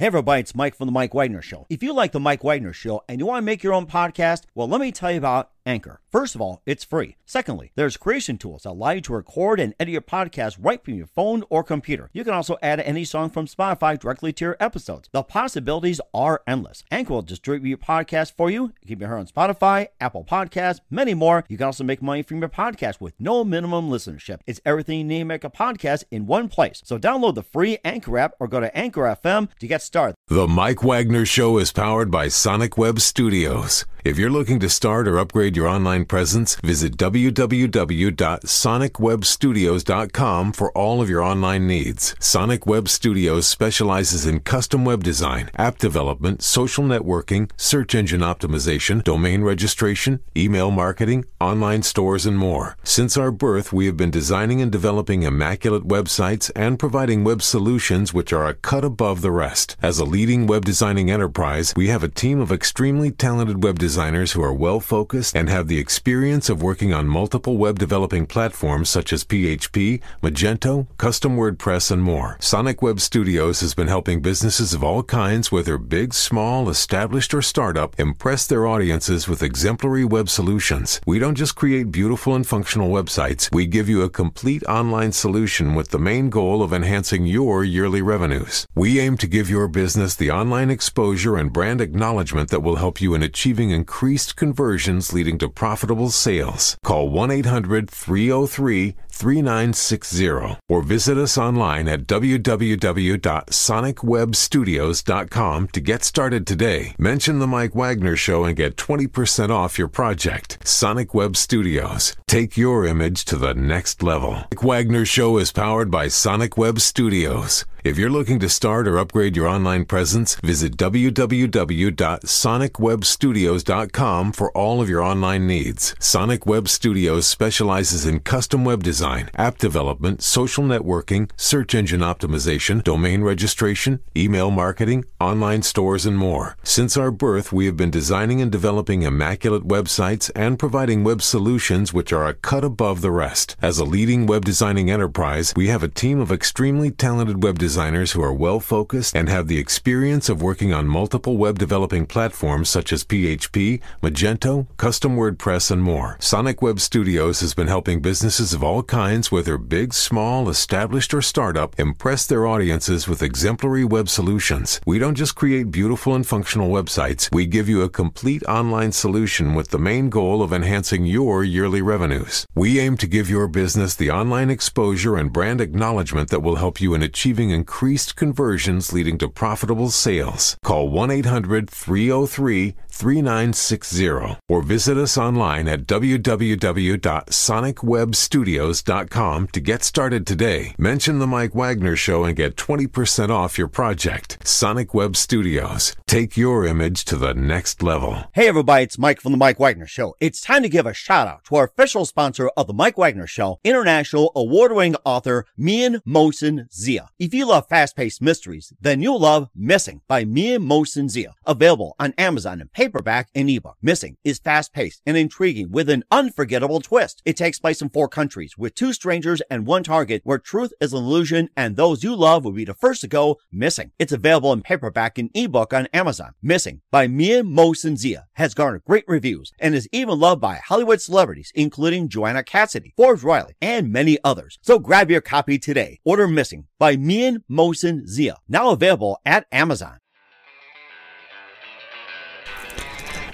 Hey everybody, it's Mike from The Mike Wagner Show. If you like The Mike Wagner Show and you want to make your own podcast, well, let me tell you about Anchor. First of all, it's free. Secondly, there's creation tools that allow you to record and edit your podcast right from your phone or computer. You can also add any song from Spotify directly to your episodes. The possibilities are endless. Anchor will distribute your podcast for you. You can be heard on Spotify, Apple Podcasts, many more. You can also make money from your podcast with no minimum listenership. It's everything you need to make a podcast in one place. So download the free Anchor app or go to Anchor FM to get started. The Mike Wagner Show is powered by Sonic Web Studios. If you're looking to start or upgrade your online presence, visit www.sonicwebstudios.com for all of your online needs. Sonic Web Studios specializes in custom web design, app development, social networking, search engine optimization, domain registration, email marketing, online stores, and more. Since our birth, we have been designing and developing immaculate websites and providing web solutions which are a cut above the rest. As a leading web designing enterprise, we have a team of extremely talented web designers who are well focused and have the experience of working on multiple web developing platforms such as PHP, Magento, custom WordPress, and more. Sonic Web Studios has been helping businesses of all kinds, whether big, small, established, or startup, impress their audiences with exemplary web solutions. We don't just create beautiful and functional websites, we give you a complete online solution with the main goal of enhancing your yearly revenues. We aim to give your business the online exposure and brand acknowledgement that will help you in achieving increased conversions leading to profitable sales. Call 1 800 303 3960 or visit us online at www.sonicwebstudios.com to get started today. Mention the Mike Wagner Show and get 20% off your project. Sonic Web Studios. Take your image to the next level. Mike Wagner Show is powered by Sonic Web Studios. If you're looking to start or upgrade your online presence, visit www.sonicwebstudios.com for all of your online needs. Sonic Web Studios specializes in custom web design, app development, social networking, search engine optimization, domain registration, email marketing, online stores, and more. Since our birth, we have been designing and developing immaculate websites and providing web solutions which are a cut above the rest. As a leading web designing enterprise, we have a team of extremely talented web designers designers who are well focused and have the experience of working on multiple web developing platforms such as PHP, Magento, custom WordPress, and more. Sonic Web Studios has been helping businesses of all kinds, whether big, small, established, or startup, impress their audiences with exemplary web solutions. We don't just create beautiful and functional websites, we give you a complete online solution with the main goal of enhancing your yearly revenues. We aim to give your business the online exposure and brand acknowledgement that will help you in achieving increased conversions leading to profitable sales. Call 1 800 303 3960 or visit us online at www.sonicwebstudios.com to get started today. Mention the Mike Wagner Show and get 20% off your project. Sonic Web Studios. Take your image to the next level. Hey everybody, it's Mike from The Mike Wagner Show. It's time to give a shout out to our official sponsor of The Mike Wagner Show, international award winning author Mian Mohsin Zia. If you love fast paced mysteries, then you'll love Missing by Mian Mohsin Zia. Available on Amazon in paperback and ebook. Missing is fast paced and intriguing with an unforgettable twist. It takes place in four countries with two strangers and one target where truth is an illusion and those you love will be the first to go missing. It's available in paperback and ebook on Amazon. Missing by Mian Mohsin Zia has garnered great reviews and is even loved by Hollywood celebrities including Joanna Cassidy, Forbes Riley, and many others. So grab your copy today. Order Missing by Mian Mohsin Zia, now available at Amazon.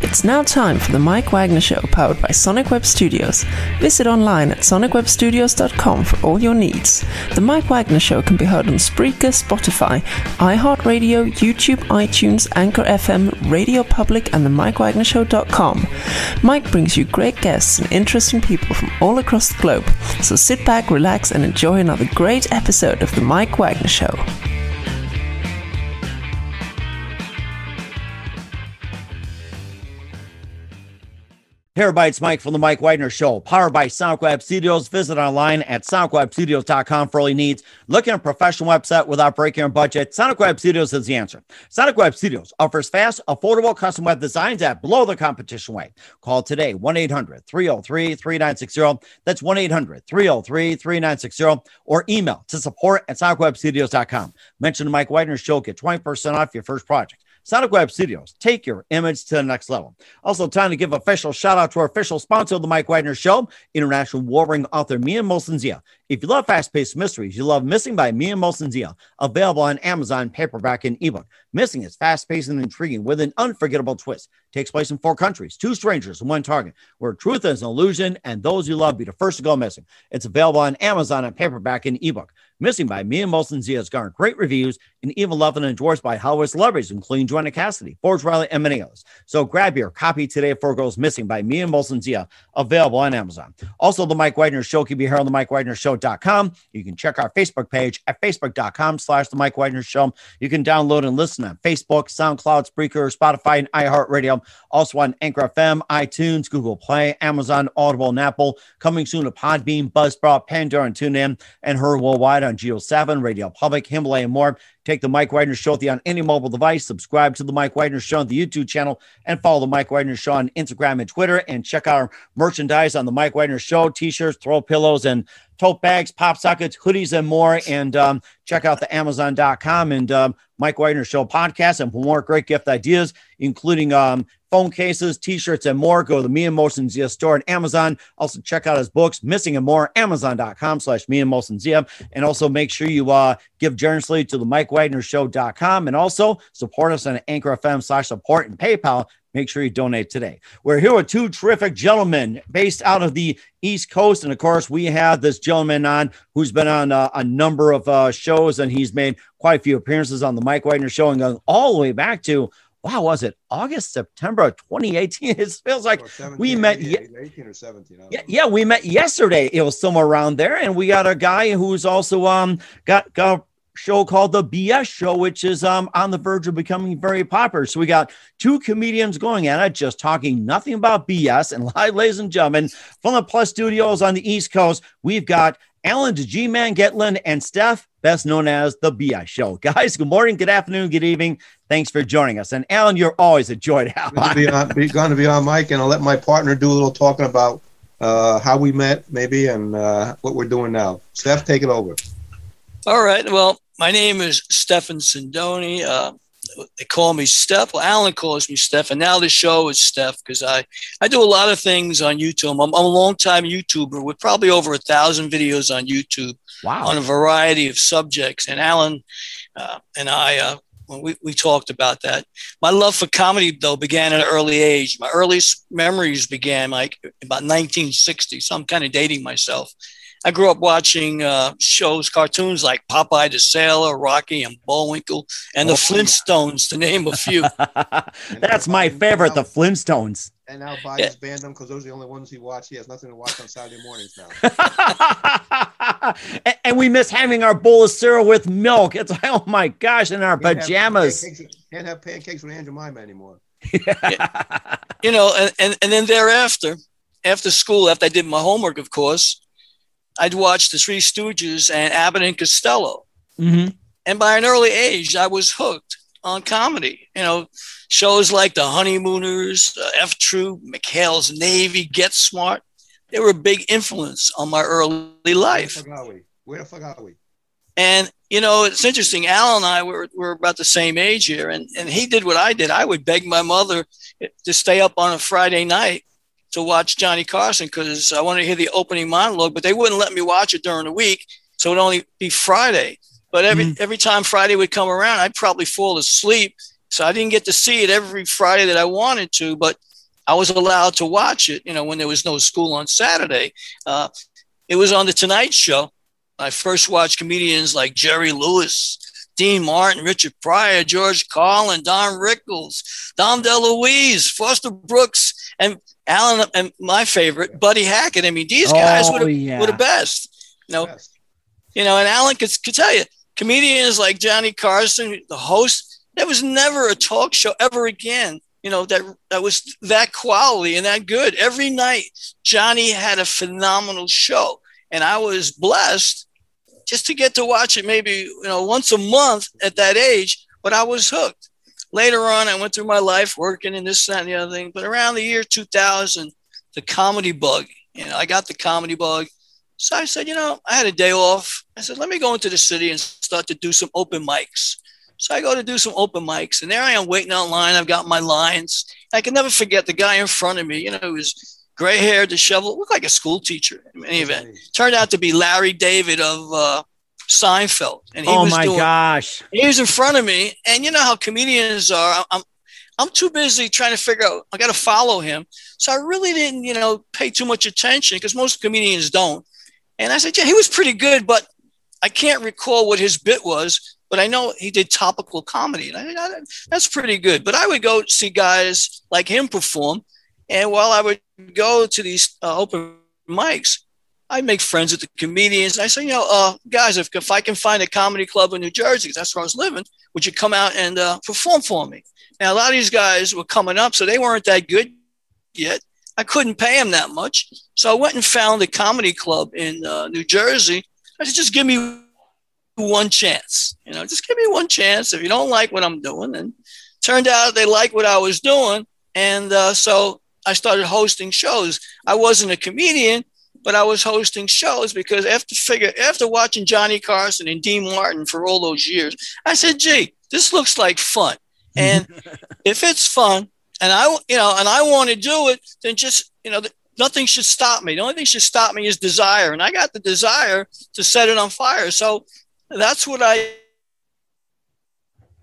It's now time for the Mike Wagner Show, powered by Sonic Web Studios. Visit online at sonicwebstudios.com for all your needs. The Mike Wagner Show can be heard on Spreaker, Spotify, iHeartRadio, YouTube, iTunes, Anchor FM, Radio Public, and the MikeWagnerShow.com. Mike brings you great guests and interesting people from all across the globe. So sit back, relax, and enjoy another great episode of the Mike Wagner Show. Hey everybody, it's Mike from the Mike Wagner Show, powered by SonicWeb Studios. Visit online at sonicwebstudios.com for all your needs. Looking at a professional website without breaking your budget, SonicWeb Studios is the answer. SonicWeb Studios offers fast, affordable custom web designs at below the competition rate. Call today, 1-800-303-3960. That's 1-800-303-3960 or email to support at sonicwebstudios.com. Mention the Mike Wagner Show, get 20% off your first project. Sonic Web Studios, take your image to the next level. Also, time to give official shout out to our official sponsor of the Mike Wagner Show, international war ring author Mian Mohsin Zia. If you love fast paced mysteries, you love Missing by Mian Mohsin Zia, available on Amazon, paperback, and ebook. Missing is fast paced and intriguing with an unforgettable twist. Takes place in four countries, two strangers, and one target, where truth is an illusion and those you love be the first to go missing. It's available on Amazon and paperback and ebook. Missing by Mian Mohsin Zia has garnered great reviews and even loved and endorsed by Hollywood celebrities, including Joanna Cassidy, Forbes Riley, and many others. So grab your copy today of Four Girls Missing by Mian Mohsin Zia, available on Amazon. Also, the Mike Wagner Show can be heard on the Mike Wagner Show.com. You can check our Facebook page at facebook.com slash the Mike Wagner Show. You can download and listen on Facebook, SoundCloud, Spreaker, Spotify, and iHeartRadio. Also on Anchor FM, iTunes, Google Play, Amazon, Audible, and Apple. Coming soon to Podbean, Buzzsprout, Pandora, and TuneIn, and heard worldwide on Geo 7, Radio Public, Himalaya, and more. Take the Mike Wagner Show with you on any mobile device. Subscribe to the Mike Wagner Show on the YouTube channel and follow the Mike Wagner Show on Instagram and Twitter. And check our merchandise on the Mike Wagner Show t-shirts, throw pillows, and tote bags, pop sockets, hoodies, and more. And um, check out the Amazon.com and um, Mike Wagner Show podcast and for more great gift ideas, including um, phone cases, t-shirts, and more. Go to the Mian Mohsin Zia store on Amazon. Also check out his books, Missing and More, Amazon.com slash Mian Mohsin Zia. And also make sure you uh, give generously to the Mike Wagner Show.com and also support us on Anchor FM slash support and PayPal. Make sure you donate today. We're here with two terrific gentlemen based out of the East Coast. And of course, we have this gentleman on who's been on uh, a number of uh, shows and he's made quite a few appearances on the Mike Wagner Show and going all the way back to wow, was it August, September of 2018? It feels like 17, we met. 18, 18 or 17. Yeah, yeah, we met yesterday. It was somewhere around there, and we got a guy who's also um got got show called the BS Show, which is um on the verge of becoming very popular. So we got two comedians going at it, just talking nothing about BS. And live, ladies and gentlemen, from the Plus Studios on the East Coast, we've got Alan the G Man Gitlin and Steph, best known as the BS Show. Guys, good morning, good afternoon, good evening. Thanks for joining us. And Alan, you're always a joy to have. Good to be on, be, going to be on Mike, and I'll let my partner do a little talking about uh, how we met, maybe, and uh, what we're doing now. Steph, take it over. All right. Well, my name is Stefan Sindoni. Uh, they call me Steph. Well, Alan calls me Steph, and now the show is Steph because I, I do a lot of things on YouTube. I'm, I'm a long time YouTuber with probably over a thousand videos on YouTube Wow. on a variety of subjects. And Alan uh, and I, uh, well, we, we talked about that. My love for comedy, though, began at an early age. My earliest memories began like about 1960, so I'm kind of dating myself. I grew up watching uh, shows, cartoons like Popeye the Sailor, Rocky and Bullwinkle, and the Oh, yeah. Flintstones, to name a few. That's my favorite, the Flintstones. And now Biden's Yeah. banned them because those are the only ones he watched. He has nothing to watch on Saturday mornings now. and, and we miss having our bowl of cereal with milk. It's like, oh my gosh, in our Can't have pajamas. pancakes- Can't have pancakes with Aunt Jemima anymore. you know, and, and, and then thereafter, after school, after I did my homework, of course, I'd watch the Three Stooges and Abbott and Costello. Mhm. And by an early age, I was hooked on comedy. You know, shows like The Honeymooners, uh, F Troop, McHale's Navy, Get Smart. They were a big influence on my early Where the life. fuck are we? Where the fuck are we? And you know, it's interesting. Al and I were, were about the same age here, and, and he did what I did. I would beg my mother to stay up on a Friday night to watch Johnny Carson because I wanted to hear the opening monologue, but they wouldn't let me watch it during the week, so it'd only be Friday. But every every time Friday would come around, I'd probably fall asleep, so I didn't get to see it every Friday that I wanted to. But I was allowed to watch it, you know, when there was no school on Saturday. Uh, it was on the Tonight Show. I first watched comedians like Jerry Lewis, Dean Martin, Richard Pryor, George Carlin, Don Rickles, Dom DeLuise, Foster Brooks, and Alan, and my favorite, Buddy Hackett. I mean, these guys were Oh, the, yeah. were the best. You know, Best. you know, and Alan could, could tell you, comedians like Johnny Carson, the host, there was never a talk show ever again you know, that that was that quality and that good. Every night, Johnny had a phenomenal show, and I was blessed just to get to watch it maybe you know once a month at that age. But I was hooked. Later on, I went through my life working in this that, and the other thing. But around the year 2000, the comedy bug. You know, I got the comedy bug. So I said, you know, I had a day off. I said, let me go into the city and start to do some open mics. So I go to do some open mics, and there I am waiting online. I've got my lines. I can never forget the guy in front of me. You know, he was gray hair, disheveled, looked like a school teacher in any event. Turned out to be Larry David of uh, Seinfeld. And he oh was my doing, gosh. He was in front of me. And you know how comedians are. I'm, I'm too busy trying to figure out, I got to follow him. So I really didn't, you know, pay too much attention because most comedians don't. And I said, yeah, he was pretty good, but I can't recall what his bit was but I know he did topical comedy, and I, I, that's pretty good. But I would go see guys like him perform, and while I would go to these uh, open mics, I'd make friends with the comedians. And I say, you know, uh, guys, if, if I can find a comedy club in New Jersey, that's where I was living, would you come out and uh, perform for me? Now, a lot of these guys were coming up, so they weren't that good yet. I couldn't pay them that much. So I went and found a comedy club in uh, New Jersey. I said, just give me one chance. You know, just give me one chance. If you don't like what I'm doing, and turned out they liked what I was doing, and uh, so I started hosting shows. I wasn't a comedian, but I was hosting shows because after figure after watching Johnny Carson and Dean Martin for all those years, I said, "Gee, this looks like fun." And if it's fun, and I, you know, and I want to do it, then just you know, nothing should stop me. The only thing should stop me is desire, and I got the desire to set it on fire. So that's what I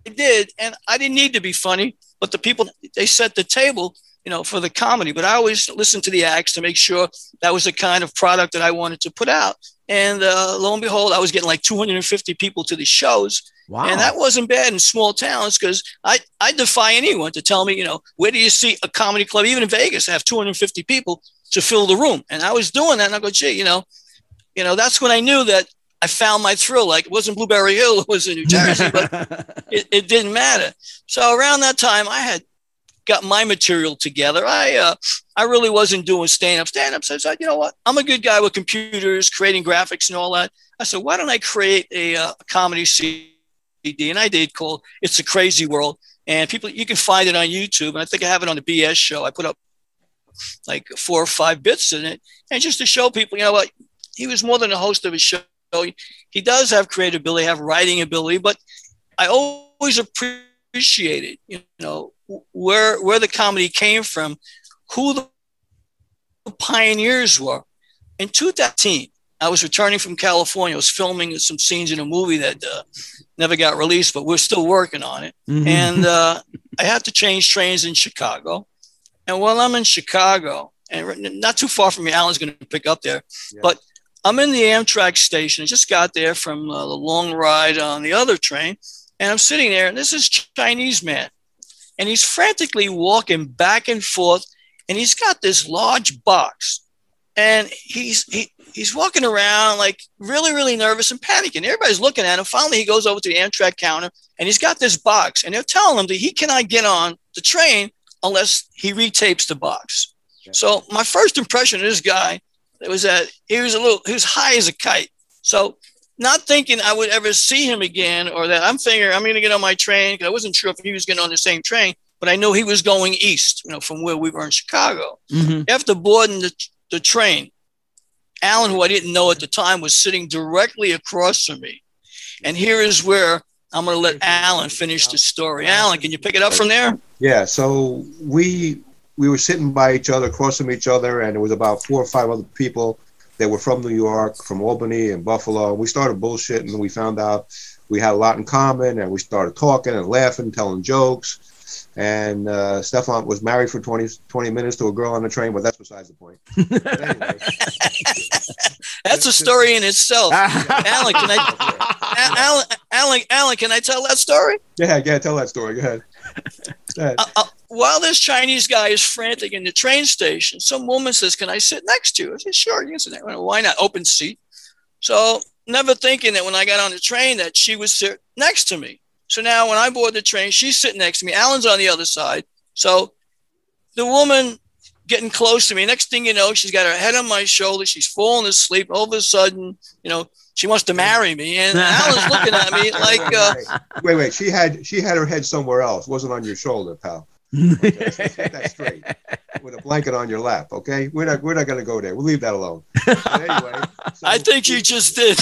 did. And I didn't need to be funny, but the people, they set the table, you know, for the comedy. But I always listened to the acts to make sure that was the kind of product that I wanted to put out. And uh, lo and behold, I was getting like 250 people to the shows. Wow. And that wasn't bad in small towns because I, I defy anyone to tell me, you know, where do you see a comedy club, even in Vegas, have 250 people to fill the room? And I was doing that. And I go, gee, you know, you know, that's when I knew that I found my thrill. Like it wasn't Blueberry Hill, it was in New Jersey, but it, it, didn't matter. So around that time, I had got my material together. I uh, I really wasn't doing stand up. Stand up. Said, you know what? I'm a good guy with computers, creating graphics and all that. I said, why don't I create a, uh, comedy CD? And I did called "It's a Crazy World." And people, you can find it on YouTube. And I think I have it on the BS show. I put up like four or five bits in it, and just to show people, you know what? He was more than a host of a show he does have creative ability, have writing ability, but I always appreciated, you know, where where the comedy came from, who the pioneers were. In 2010, I was returning from California. I was filming some scenes in a movie that uh, never got released, but we're still working on it. Mm-hmm. And uh, I had to change trains in Chicago. And while I'm in Chicago, and not too far from me, Alan's going to pick up there, yeah. but I'm in the Amtrak station. I just got there from uh, the long ride on the other train, and I'm sitting there, and this is Chinese man, and he's frantically walking back and forth, and he's got this large box, and he's he, he's walking around like really really nervous and panicking. Everybody's looking at him. Finally, he goes over to the Amtrak counter, and he's got this box, and they're telling him that he cannot get on the train unless he retapes the box. So my first impression of this guy it was that he was a little, he was high as a kite. So not thinking I would ever see him again or that I'm figuring I'm going to get on my train because I wasn't sure if he was getting on the same train, but I know he was going east, you know, from where we were in Chicago. Mm-hmm. After boarding the, the train, Alan, who I didn't know at the time, was sitting directly across from me. And here is where I'm going to let Alan finish the story. Alan, can you pick it up from there? Yeah. So we we were sitting by each other, across from each other, and it was about four or five other people that were from New York, from Albany and Buffalo. We started bullshitting, and we found out we had a lot in common, and we started talking and laughing, telling jokes. And uh, Stefan was married for 20, 20 minutes to a girl on the train, but that's besides the point. Anyway. that's a story in itself. Alan, can I, Alan, Alan, Alan, can I tell that story? Yeah, yeah, tell that story. Go ahead. Uh, uh, while this Chinese guy is frantic in the train station, some woman says, Can I sit next to you? I said, Sure, you can sit next. Why not? Open seat. So never thinking that when I got on the train that she would sit next to me. So now when I board the train, she's sitting next to me. Alan's on the other side. So the woman getting close to me. Next thing you know, she's got her head on my shoulder. She's falling asleep. All of a sudden, you know, she wants to marry me, and Alan's looking at me like, uh, wait, wait. She had she had her head somewhere else. wasn't on your shoulder, pal. Okay, let's get that straight. With a blanket on your lap. Okay, we're not we're not going to go there. We'll leave that alone. But anyway, so- I think you just did.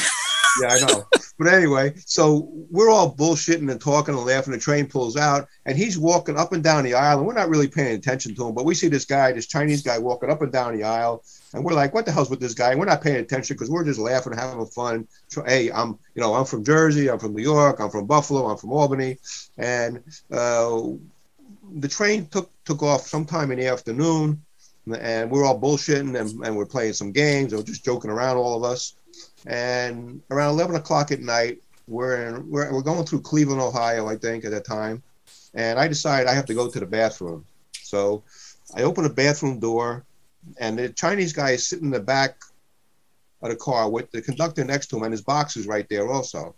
Yeah, I know. But anyway, so we're all bullshitting and talking and laughing. The train pulls out, and he's walking up and down the aisle, and we're not really paying attention to him. But we see this guy, this Chinese guy, walking up and down the aisle, and we're like, "What the hell's with this guy?" And we're not paying attention because we're just laughing, having fun. So, hey, I'm, you know, I'm from Jersey, I'm from New York, I'm from Buffalo, I'm from Albany, and uh, the train took took off sometime in the afternoon, and we're all bullshitting and, and we're playing some games or just joking around, all of us. And around 11 o'clock at night, we're, in, we're, we're going through Cleveland, Ohio, I think, at that time. And I decide I have to go to the bathroom. So I open the bathroom door, and the Chinese guy is sitting in the back of the car with the conductor next to him, and his box is right there also.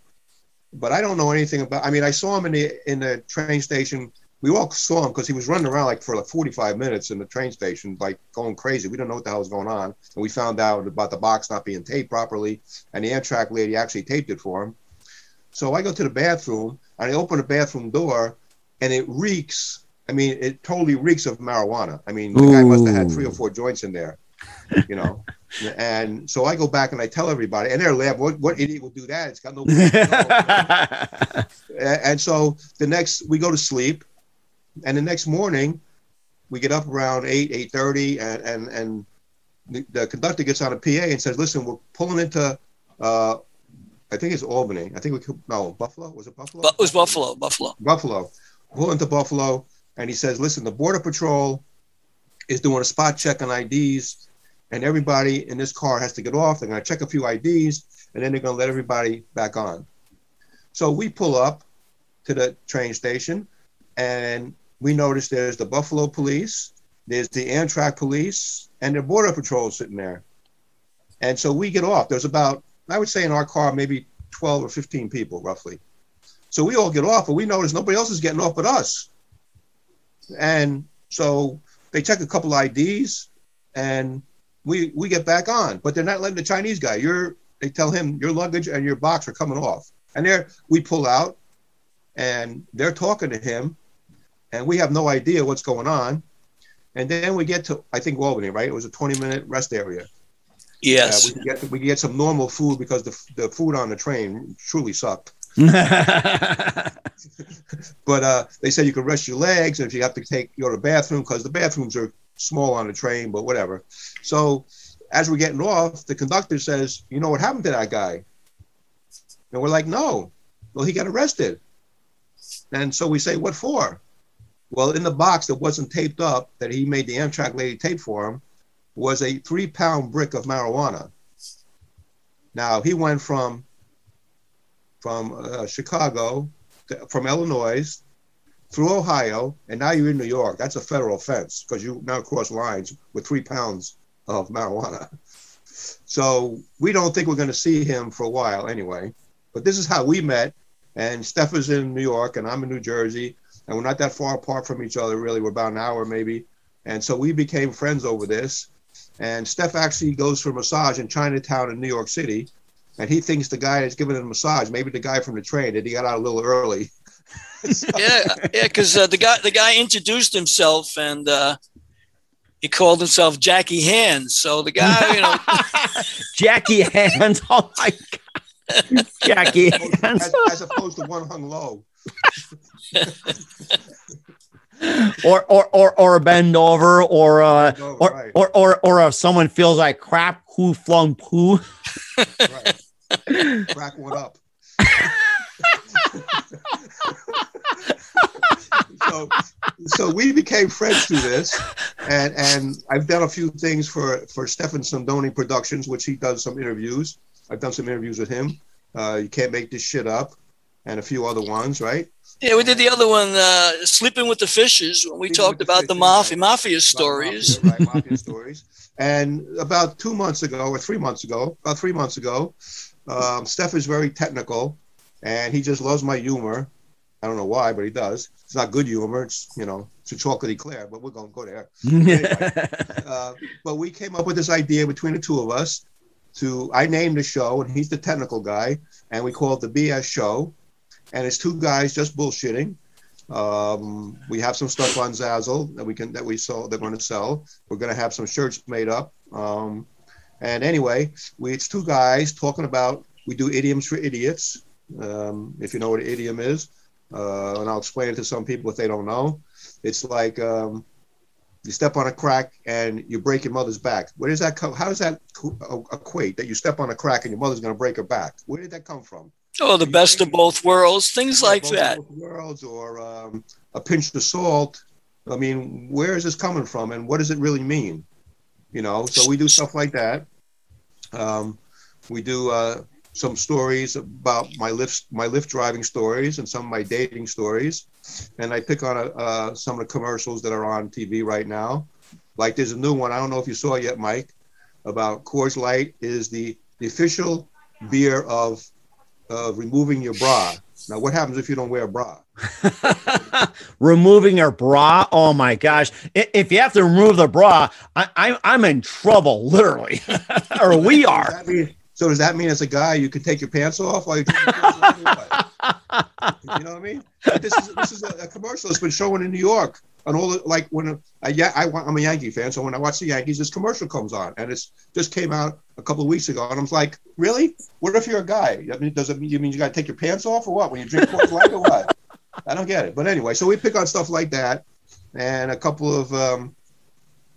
But I don't know anything about. I mean, I saw him in the in the train station. We all saw him because he was running around like for like 45 minutes in the train station, like going crazy. We don't know what the hell was going on, and we found out about the box not being taped properly, and the Amtrak lady actually taped it for him. So I go to the bathroom and I open the bathroom door, and it reeks. I mean, it totally reeks of marijuana. I mean, the guy must have had three or four joints in there, you know. and so I go back and I tell everybody, and they're laughing. What, what idiot would do that? It's got no. And so the next we go to sleep, and the next morning we get up around eight eight thirty, and and and the, the conductor gets on a PA and says, "Listen, we're pulling into." Uh, I think it's Albany. I think we could, no Buffalo. Was it Buffalo? It was Buffalo, Buffalo. Buffalo. Pull into Buffalo, and he says, "Listen, the Border Patrol is doing a spot check on IDs, and everybody in this car has to get off. They're going to check a few IDs, and then they're going to let everybody back on." So we pull up to the train station, and we notice there's the Buffalo Police, there's the Amtrak Police, and the Border Patrol sitting there. And so we get off. There's about, I would say in our car, maybe 12 or 15 people roughly. So we all get off, and we notice nobody else is getting off but us. And so they check a couple IDs, and we we get back on. But they're not letting the Chinese guy. You're they tell him your luggage and your box are coming off. And there we pull out, and they're talking to him, and we have no idea what's going on. And then we get to I think Albany, right? It was a 20 minute rest area. Yes. Uh, we get we get some normal food because the the food on the train truly sucked. But uh, they said you could rest your legs, and if you have to take go to the bathroom because the bathrooms are small on the train, but whatever. So as we're getting off, the conductor says, "You know what happened to that guy?" And we're like, "No." Well, he got arrested. And so we say, "What for?" Well, in the box that wasn't taped up, that he made the Amtrak lady tape for him, was a three-pound brick of marijuana. Now he went from from uh, Chicago, to, from Illinois, through Ohio, and now you're in New York. That's a federal offense because you now cross lines with three pounds of marijuana. So we don't think we're going to see him for a while anyway. But this is how we met. And Steph is in New York, and I'm in New Jersey, and we're not that far apart from each other, really. We're about an hour maybe. And so we became friends over this. And Steph actually goes for a massage in Chinatown in New York City. And he thinks the guy that's giving him a massage, maybe the guy from the train, that he got out a little early. So- yeah, yeah, because uh, the guy the guy introduced himself and uh, he called himself Jackie Hands. So the guy, you know, Jackie Hands. Oh my God. Jackie Hands. as, as opposed to one hung low. Or, or, or, or a bend over, or, uh, or, right. or, or, or if someone feels like crap, who flung poo? Right. Crack one up. so, so we became friends through this, and and I've done a few things for for Stefan Sindoni Productions, which he does some interviews. I've done some interviews with him. Uh, you can't make this shit up, and a few other ones, right? Yeah, we did the other one, uh, Sleeping with the Fishes, when we Sleeping talked the about the mafia right. mafia stories. Right, mafia stories. And about two months ago, or three months ago, about three months ago, um, Steph is very technical, and he just loves my humor. I don't know why, but he does. It's not good humor. It's you know, it's a chocolate eclair, but we're gonna go there. Anyway, uh, but we came up with this idea between the two of us to I named the show, and he's the technical guy, and we call it the BS show, and it's two guys just bullshitting. Um, we have some stuff on Zazzle that we can that we sell that we're going to sell. We're going to have some shirts made up. Um, and anyway, we it's two guys talking about we do idioms for idiots. Um, if you know what an idiom is, uh, and I'll explain it to some people if they don't know. It's like um, you step on a crack and you break your mother's back. Where does that come? How does that equate that you step on a crack and your mother's going to break her back? Where did that come from? Oh, the best of both worlds, things like that. worlds, or um, a pinch of salt. I mean, where is this coming from, and what does it really mean? You know, so we do stuff like that. Um, we do uh, some stories about my Lyft, my Lyft driving stories, and some of my dating stories, and I pick on a, uh, some of the commercials that are on TV right now. Like there's a new one I don't know if you saw yet, Mike, about Coors Light is the the official beer of of removing your bra. Now, what happens if you don't wear a bra? Removing your bra? Oh my gosh! If you have to remove the bra, I, am in trouble, literally, or we are. Does mean, so does that mean, as a guy, you can take your pants off while you're? you know what I mean? this is this is a, a commercial that's been showing in New York and all the, like when I, yeah I, I'm a Yankee fan, so when I watch the Yankees, this commercial comes on, and it's just came out a couple of weeks ago, and I'm like, really? What if you're a guy? I mean, does it mean you mean you got to take your pants off or what when you drink Coors Light or what? I don't get it. But anyway, so we pick on stuff like that, and a couple of um,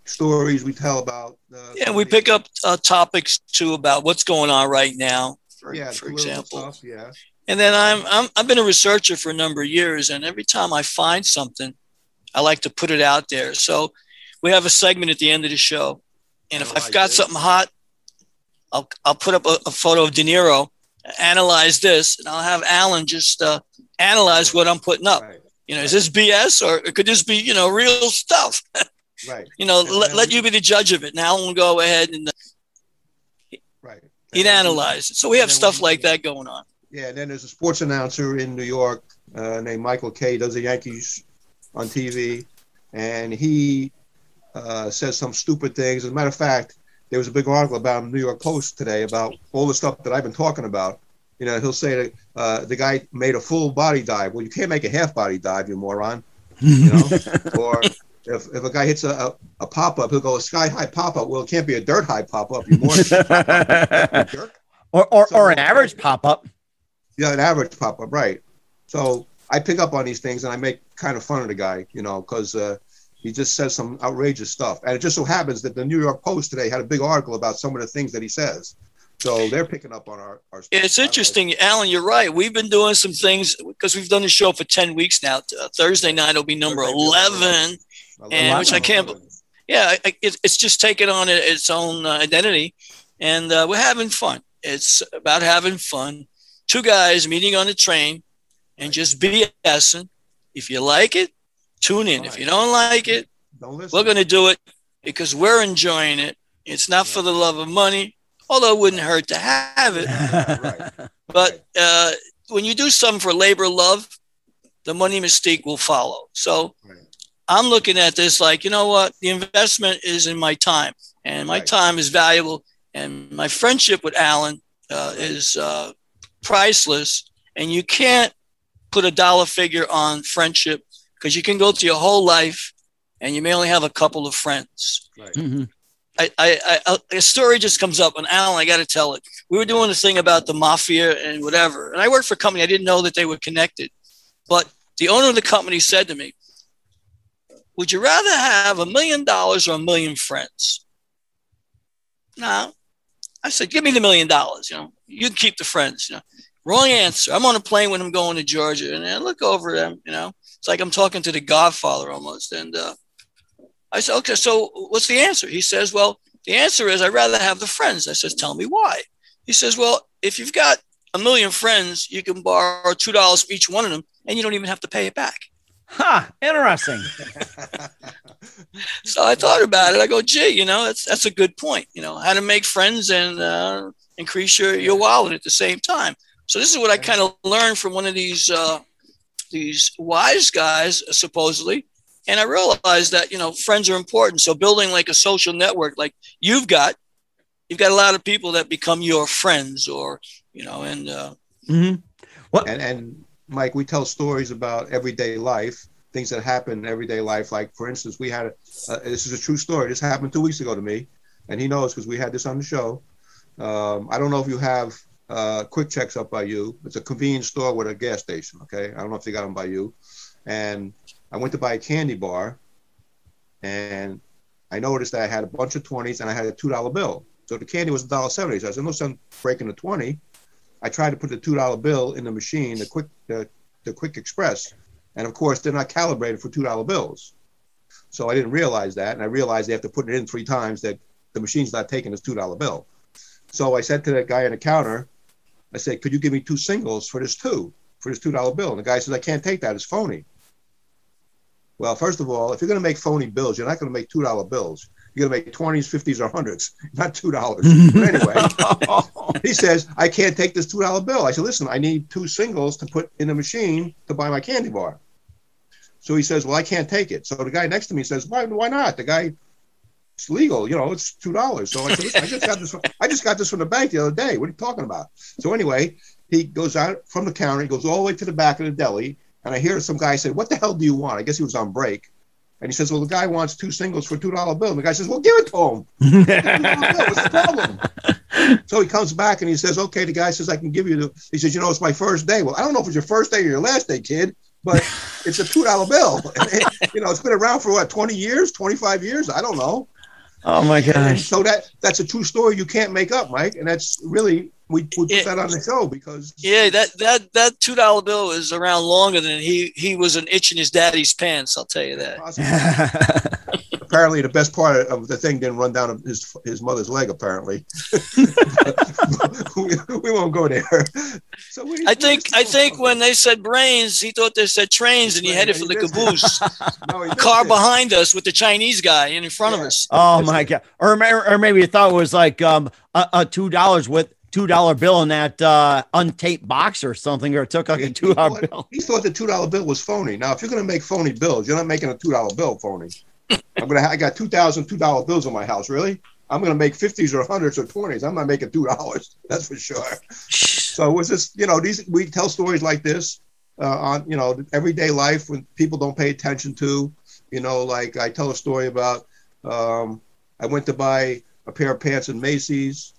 stories we tell about. Uh, yeah, we pick up uh, topics too about what's going on right now. For, yeah, for example. Stuff, yeah. And then I'm, I'm I've been a researcher for a number of years, and every time I find something I like to put it out there. So we have a segment at the end of the show. And if I've got something hot, I'll, I'll put up a, a, photo of De Niro, analyze this, and I'll have Alan just uh, analyze what I'm putting up. Right. You know, is this BS or could this be, you know, real stuff? right. You know, let, let you be the judge of it. Now we'll go ahead and uh, right. he'd analyze it. So we have stuff like that going on. Yeah, and then there's a sports announcer in New York uh, named Michael Kay. Does the Yankees on TV, and he uh, says some stupid things. As a matter of fact, there was a big article about him in the New York Post today about all the stuff that I've been talking about. You know, he'll say that uh, the guy made a full body dive. Well, you can't make a half body dive, you moron. You know, or if, if a guy hits a, a, a pop up, he'll go a sky high pop up. Well, it can't be a dirt high pop up. You moron. or or, so, or an average pop up. Yeah, an average pop up, right? So I pick up on these things and I make kind of fun of the guy, you know, because uh, he just says some outrageous stuff. And it just so happens that the New York Post today had a big article about some of the things that he says. So they're picking up on our. our it's interesting, Alan. You're right. We've been doing some things because we've done the show for ten weeks now. Uh, Thursday night will be number eleven, and which I can't. Yeah, it, it's just taken on its own uh, identity, and uh, we're having fun. It's about having fun. Two guys meeting on a train, and just BSing. If you like it, tune in. If you don't like it, don't we're going to do it because we're enjoying it. It's not for the love of money, although it wouldn't hurt to have it. right. But uh, when you do something for labor love, the money mystique will follow. So right. I'm looking at this like, you know what? The investment is in my time, and my right. time is valuable. And my friendship with Alan uh, is uh, priceless. And you can't put a dollar figure on friendship because you can go through your whole life and you may only have a couple of friends. Right. Mm-hmm. I, I, I, a story just comes up, and Alan, I got to tell it. We were doing a thing about the mafia and whatever, and I worked for a company. I didn't know that they were connected, but the owner of the company said to me, "Would you rather have a million dollars or a million friends?" No, I said, "Give me the million dollars. You know, you can keep the friends. You know, Wrong answer. I'm on a plane when I'm going to Georgia, and I look over them. You know, it's like I'm talking to the Godfather almost. And uh, I said, okay, so what's the answer? He says, well, the answer is I'd rather have the friends. I says, tell me why. He says, well, if you've got a million friends, you can borrow two dollars from each one of them, and you don't even have to pay it back. Huh, interesting. so I thought about it. I go, gee, you know, that's that's a good point. You know, how to make friends and uh, increase your, your wallet at the same time. So this is what I kind of learned from one of these uh, these wise guys supposedly, and I realized that you know friends are important. So building like a social network like you've got, you've got a lot of people that become your friends, or you know, and uh, mm-hmm. what and and Mike, we tell stories about everyday life, things that happen in everyday life. Like for instance, we had a, uh, this is a true story. This happened two weeks ago to me, and he knows because we had this on the show. Um, I don't know if you have uh, QuickCheks up by you. It's a convenience store with a gas station. Okay, I don't know if they got them by you. And I went to buy a candy bar, and I noticed that I had a bunch of twenties and I had a two dollar bill. So the candy was a dollar seventy. So I said, no sense breaking the twenty. I tried to put the two dollar bill in the machine, the quick the, the quick express, and of course they're not calibrated for two dollar bills. So I didn't realize that, and I realized after putting it in three times that the machine's not taking this two dollar bill. So I said to the guy on the counter, I said, "Could you give me two singles for this two for this two dollar bill?" And the guy says, "I can't take that. It's phony." Well, first of all, if you're going to make phony bills, you're not going to make two dollar bills. You're going to make twenties, fifties, or hundreds, not two dollars. but anyway, he says, "I can't take this two dollar bill." I said, "Listen, I need two singles to put in the machine to buy my candy bar." So he says, "Well, I can't take it." So the guy next to me says, "Why? Why not?" The guy it's legal, you know, it's two dollars. So I said, I just got this from, I just got this from the bank the other day. What are you talking about? So anyway, he goes out from the counter, he goes all the way to the back of the deli, and I hear some guy say, What the hell do you want? I guess he was on break. And he says, Well, the guy wants two singles for a two dollar bill. And the guy says, Well, give it to him. What's the problem? so he comes back and he says, Okay, the guy says, I can give you the he says, You know, it's my first day. Well, I don't know if it's your first day or your last day, kid, but it's a two dollar bill. you know, it's been around for what, 20 years, 25 years? I don't know. Oh my gosh! So that that's a true story you can't make up, Mike, and that's really we, we put that on the show because yeah, that that that two dollar bill is around longer than he he was an itch in his daddy's pants. I'll tell you that. apparently, the best part of the thing didn't run down his his mother's leg. Apparently, we, we, won't go there. So we, I think I think when they said brains, he thought they said trains, and he headed for the caboose. no, Car behind us with the Chinese guy in front yeah. of us. Oh my god! Or or maybe you thought it was like um a, a two dollars with two dollar bill in that uh, untaped box or something, or took like a two dollar bill. He thought the two dollar bill was phony. Now, if you're going to make phony bills, you're not making a two dollar bill phony. I'm gonna. I got two thousand two dollar bills in my house. Really? I'm gonna make fifties or hundreds or twenties. I'm not making two dollars. That's for sure. so it was just you know these we tell stories like this uh, on you know everyday life when people don't pay attention to. You know, like I tell a story about. Um, I went to buy a pair of pants in Macy's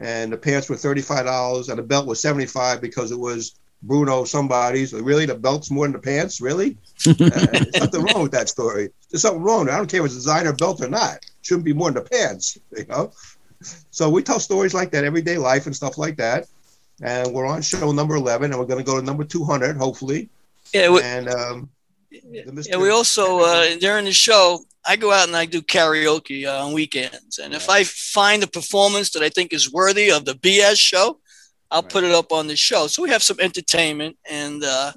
and the pants were $35 and the belt was 75 because it was Bruno somebody's. Really, the belt's more than the pants? Really? uh, something wrong with that story. There's something wrong. I don't care if it's a designer belt or not. Shouldn't be more than the pants, you know? So we tell stories like that, everyday life and stuff like that. And we're on show number 11 and we're going to go to number 200, hopefully. Yeah. We, and um, yeah, we also, uh, during the show, I go out and I do karaoke uh, on weekends. And if I find a performance that I think is worthy of the BS show, I'll right. put it up on the show. So we have some entertainment and uh,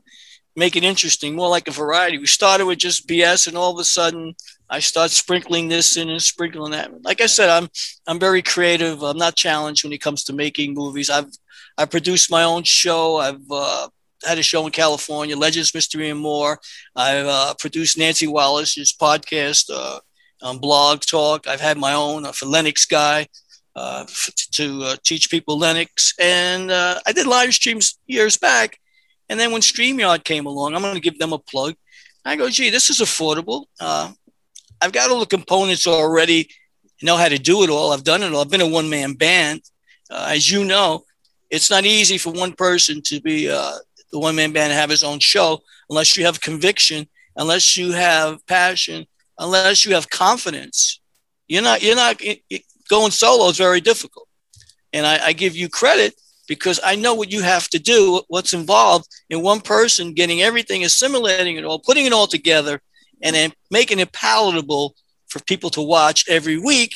make it interesting, more like a variety. We started with just BS, and all of a sudden, I start sprinkling this in and sprinkling that. Like I said, I'm I'm very creative. I'm not challenged when it comes to making movies. I've I produced my own show. I've uh, had a show in California, Legends, Mystery, and More. I've uh, produced Nancy Wallace's podcast, uh, on Blog Talk. I've had my own uh, for Linux Guy uh, to uh, teach people Linux. And uh, I did live streams years back. And then when StreamYard came along, I'm going to give them a plug. I go, gee, this is affordable. I've got all the components already, know how to do it all. I've done it all. I've been a one man band. as you know, it's not easy for one person to be uh, the one man band and have his own show unless you have conviction, unless you have passion, unless you have confidence. You're not, you're not it, it, going solo is very difficult. And I, I give you credit because I know what you have to do, what's involved in one person getting everything, assimilating it all, putting it all together, and then making it palatable for people to watch every week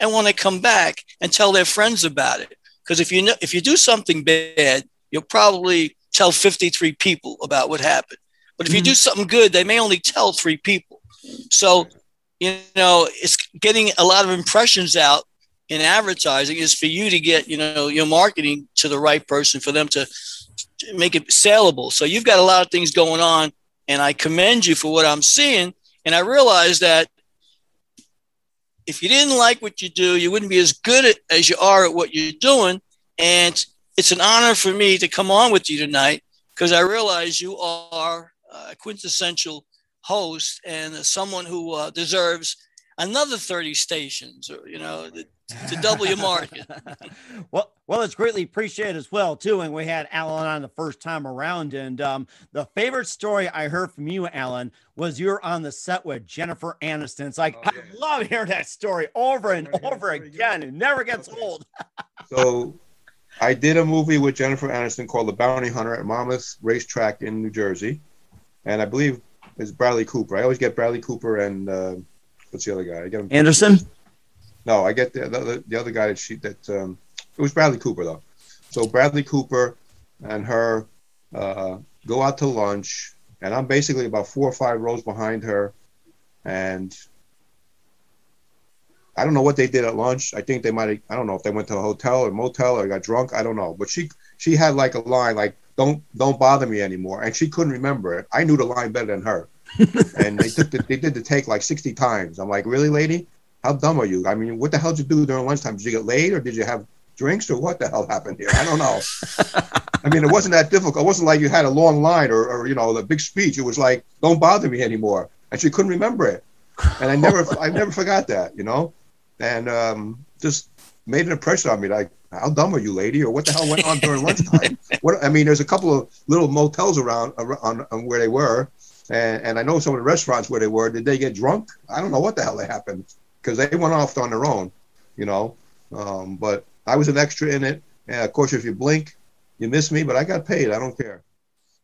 and want to come back and tell their friends about it. Because if you know, if you do something bad, you'll probably tell 53 people about what happened. But if mm-hmm. you do mm-hmm. something good, they may only tell three people. So, you know, it's getting a lot of impressions out in advertising is for you to get, you know, your marketing to the right person for them to make it saleable. So you've got a lot of things going on, and I commend you for what I'm seeing. And I realize that if you didn't like what you do, you wouldn't be as good at, as you are at what you're doing. And it's an honor for me to come on with you tonight because I realize you are a quintessential host and someone who uh, deserves another 30 stations or you know to double your market. well, well, it's greatly appreciated as well too. And we had Alan on the first time around, and um, the favorite story I heard from you, Alan, was you're on the set with Jennifer Aniston. It's like oh, yeah. I love hearing that story over and over again. It never gets okay. old. so, I did a movie with Jennifer Aniston called The Bounty Hunter at Monmouth Racetrack in New Jersey, and I believe it's Bradley Cooper. I always get Bradley Cooper and uh, what's the other guy? I get him. Anderson. No, I get the, the, the other guy that she that um, it was Bradley Cooper though. So Bradley Cooper and her uh, go out to lunch, and I'm basically about four or five rows behind her, and I don't know what they did at lunch. I think they might. I don't know if they went to a hotel or motel or got drunk. I don't know. But she she had like a line like "Don't don't bother me anymore," and she couldn't remember it. I knew the line better than her. and they took the, they did the take like 60 times. I'm like, really, lady? How dumb are you? I mean, what the hell did you do during lunchtime? Did you get laid or did you have drinks or what the hell happened here? I don't know. I mean, it wasn't that difficult. It wasn't like you had a long line or, or you know, the big speech. It was like, don't bother me anymore. And she couldn't remember it. And I never, I never forgot that, you know, and um, just made an impression on me. Like, how dumb are you, lady? Or what the hell went on during lunchtime? What I mean, there's a couple of little motels around, around on where they were, and, and I know some of the restaurants where they were. Did they get drunk? I don't know what the hell they happened because they went off on their own, you know. Um, but I was an extra in it. And of course, if you blink, you miss me, but I got paid. I don't care.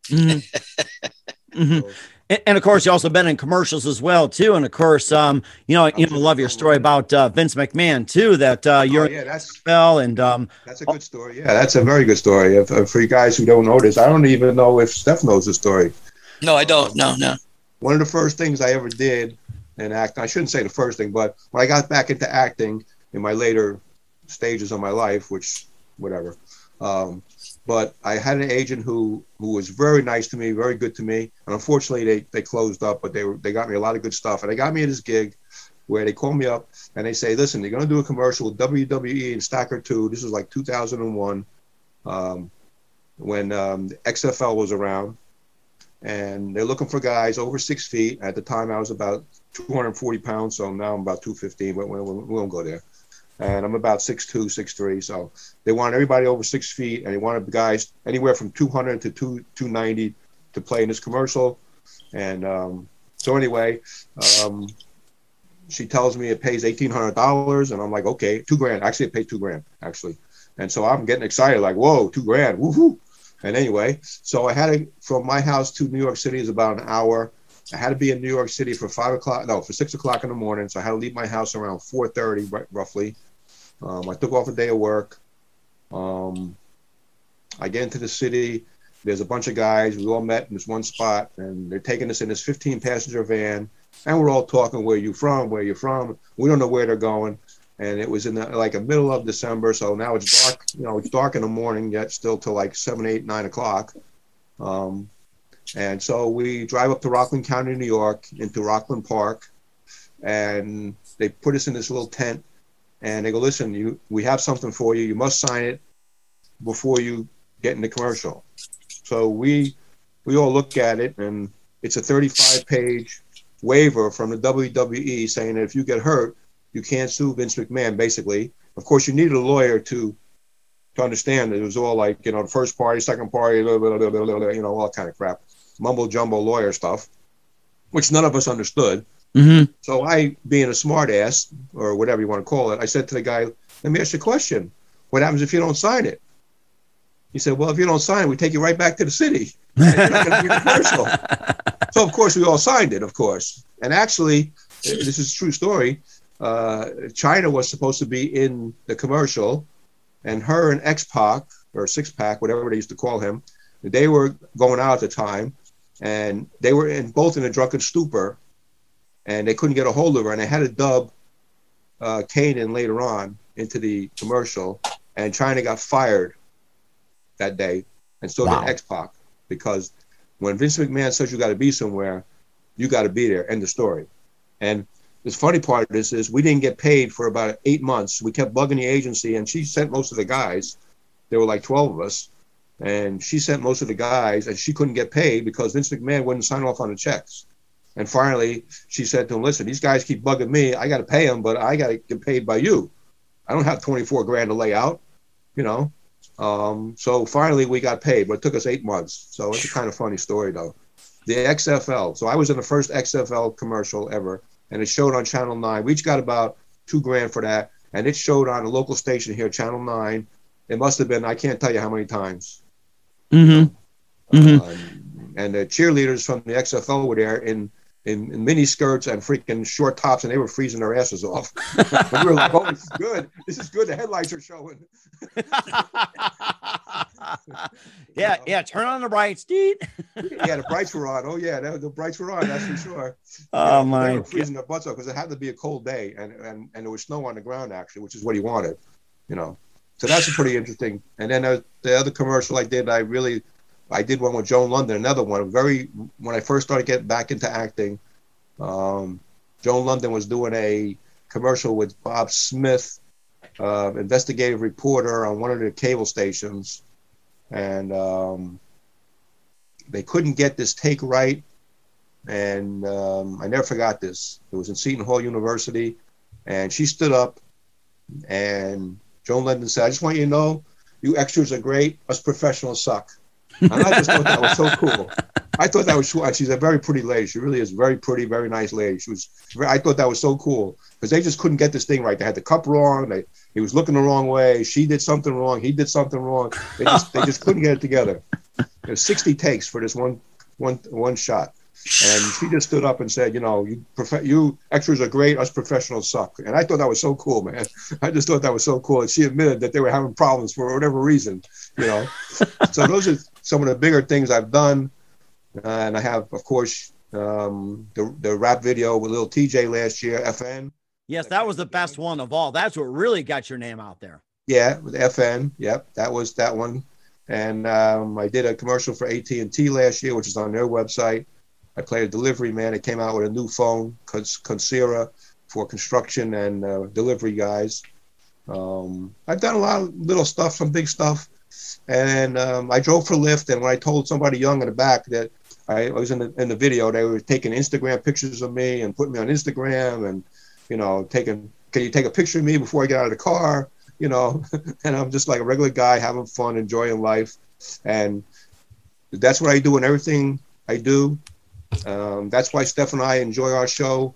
Mm-hmm. mm-hmm. So, and, and, of course, you also been in commercials as well, too. And of course, um, you know, you know, love your story about uh, Vince McMahon too. That uh, you're oh, yeah, that's fell and um, that's a good story. Yeah, that's a very good story. If, if, for you guys who don't know this, I don't even know if Steph knows the story. No, I don't. No, no. One of the first things I ever did in act. I shouldn't say the first thing, but when I got back into acting in my later stages of my life, which whatever. Um, but I had an agent who who was very nice to me, very good to me. And unfortunately, they, they closed up, but they were they got me a lot of good stuff. And they got me at this gig where they call me up and they say, "Listen, you're going to do a commercial with WWE and Stacker 2. This was like 2001, um, when um, XFL was around, and they're looking for guys over six feet. At the time, I was about 240 pounds, so now I'm about 215, but we, won't go there. And I'm about 6'2", 6'3", so they want everybody over six feet, and they wanted guys anywhere from 200 to 2, 290 to play in this commercial. And um, so anyway, um, she tells me it pays $1,800, and I'm like, okay, two grand. Actually, it paid two grand, actually. And so I'm getting excited, like, whoa, two grand, woohoo. And anyway, so I had to, from my house to New York City is about an hour. I had to be in New York City for five o'clock, no, for six o'clock in the morning. So I had to leave my house around 4.30, roughly. Um, I took off a day of work. Um, I get into the city. There's a bunch of guys. We all met in this one spot, and they're taking us in this 15 passenger van. And we're all talking, where you from? Where you from? We don't know where they're going and it was in the, like a middle of December. So now it's dark. You know, it's dark in the morning yet, still till like seven, eight, nine o'clock. Um, and so we drive up to Rockland County, New York, into Rockland Park, and they put us in this little tent, and they go, "Listen, you, we have something for you. You must sign it before you get in the commercial." So we we all look at it, and it's a 35-page waiver from the WWE saying that if you get hurt, you can't sue Vince McMahon, basically. Of course, you needed a lawyer to to understand that it was all like, you know, the first party, second party, blah, blah, blah, you know, all kind of crap, mumbo jumbo lawyer stuff, which none of us understood. Mm-hmm. So I, being a smart ass or whatever you want to call it, I said to the guy, let me ask you a question. What happens if you don't sign it? He said, well, if you don't sign it, we take you right back to the city. so, of course, we all signed it, of course. And actually, this is a true story uh, Chyna was supposed to be in the commercial, and her and X Pac or Six Pack, whatever they used to call him, they were going out at the time, and they were in both in a drunken stupor, and they couldn't get a hold of her, and they had to dub uh, Kanan later on into the commercial, and Chyna got fired that day and so Wow. did X Pac, because when Vince McMahon says you got to be somewhere, you got to be there. End of story. And the funny part this is we didn't get paid for about eight months. We kept bugging the agency, and she sent most of the guys. There were like twelve of us, and she sent most of the guys, and she couldn't get paid because Vince McMahon wouldn't sign off on the checks. And finally, she said to him, "Listen, these guys keep bugging me. I got to pay them, but I got to get paid by you. I don't have 24 grand to lay out, you know." Um, so finally, we got paid, but it took us eight months. So it's a kind of funny story, though. The XFL. So I was in the first XFL commercial ever, and it showed on Channel Nine. We each got about two grand for that, and it showed on a local station here, Channel Nine. It must have been I can't tell you how many times. Mm-hmm. Mhm. Um, and the cheerleaders from the XFL were there in, in, in mini skirts and freaking short tops, and they were freezing their asses off. we were like, "Oh, this is good! This is good. The headlights are showing." yeah, yeah. Turn on the brights, dude. yeah, the brights were on. Oh yeah, the, the brights were on. That's for sure. Oh Yeah, my They were god. freezing their butts off because it had to be a cold day, and, and and there was snow on the ground actually, which is what he wanted, you know. So that's a pretty interesting. And then uh, the other commercial I did, I really, I did one with Joan Lunden, another one. Very when I first started getting back into acting, um, Joan Lunden was doing a commercial with Bob Smith, uh, investigative reporter on one of the cable stations, and um, they couldn't get this take right and um, I never forgot this. It was in Seton Hall University, and she stood up, and Joan Lunden said, "I just want you to know, you extras are great. Us professionals suck." And I just thought that was so cool. I thought that was so- uh, she's a very pretty lady. She really is very pretty, very nice lady. She was. I thought that was so cool because they just couldn't get this thing right. They had the cup wrong. They he was looking the wrong way. She did something wrong. He did something wrong. They just they just couldn't get it together. There's 60 takes for this one one one shot. And she just stood up and said, you know, you prof- you extras are great, us professionals suck. And I thought that was so cool, man. I just thought that was so cool. And she admitted that they were having problems for whatever reason, you know. so those are some of the bigger things I've done. Uh, and I have, of course, um, the the rap video with Lil TJ last year, FN. Yes, that was the best one of all. That's what really got your name out there. Yeah, with FN. Yep, that was that one. And um, I did a commercial for AT and T last year, which is on their website. I played a delivery man. It came out with a new phone, Cons- Consira, for construction and uh, delivery guys. Um, I've done a lot of little stuff, some big stuff. And um, I drove for Lyft. And when I told somebody young in the back that I was in the, in the video, they were taking Instagram pictures of me and putting me on Instagram and, you know, taking, can you take a picture of me before I get out of the car? You know, and I'm just like a regular guy having fun, enjoying life. And that's what I do in everything I do. Um, that's why Steph and I enjoy our show.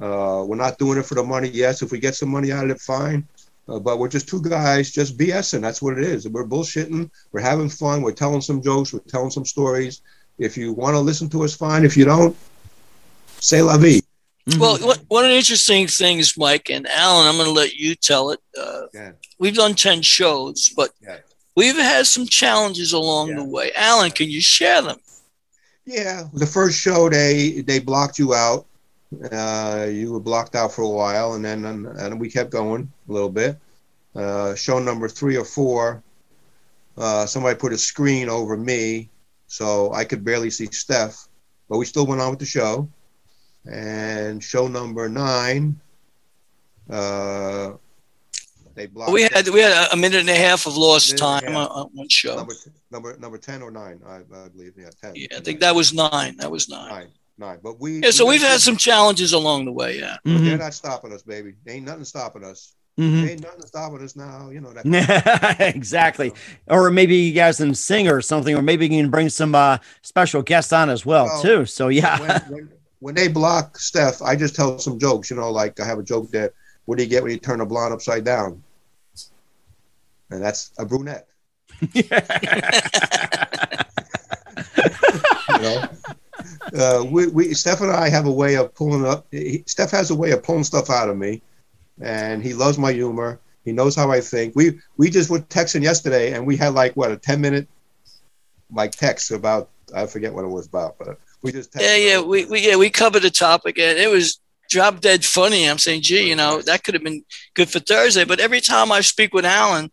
Uh, we're not doing it for the money. Yes, if we get some money out of it, fine. Uh, but we're just two guys just BSing. That's what it is. We're bullshitting. We're having fun. We're telling some jokes. We're telling some stories. If you want to listen to us, fine. If you don't, say la vie. Well, what- one of the interesting things, Mike and Allan, I'm going to let you tell it. Uh, Yeah. we've done 10 shows, but Yeah. we've had some challenges along Yeah. the way. Allan, can you share them? Yeah, the first show they they blocked you out. Uh, you were blocked out for a while, and then and, and we kept going a little bit. Uh, show number three or four, uh, somebody put a screen over me, so I could barely see Steph, but we still went on with the show. And show number nine, uh, they blocked. We had we had a- minute and a half of lost time half. on one show. number number number ten or nine, I, I believe. Yeah, ten. Yeah, I think that was nine. That was nine. nine. Nine, but we. Yeah, so we we've had some challenges along the way. Yeah. But Mhm. They're not stopping us, baby. Ain't nothing stopping us. Mhm. Ain't nothing stopping us now. You know that. exactly. Or maybe you guys can sing or something, or maybe you can bring some uh, special guests on as well, Well, too. So yeah. when, when, when they block Steph, I just tell some jokes. You know, like I have a joke that what do you get when you turn a blonde upside down? And that's a brunette. You know. Uh, we, we Steph and I have a way of pulling up. He, Steph has a way of pulling stuff out of me, and he loves my humor. He knows how I think. We we just were texting yesterday, and we had like what a ten minute like text about I forget what it was about, but we just Yeah, yeah. We, we yeah we covered the topic and it was drop dead funny. I'm saying, gee, you know, that could have been good for Thursday. But every time I speak with Allan,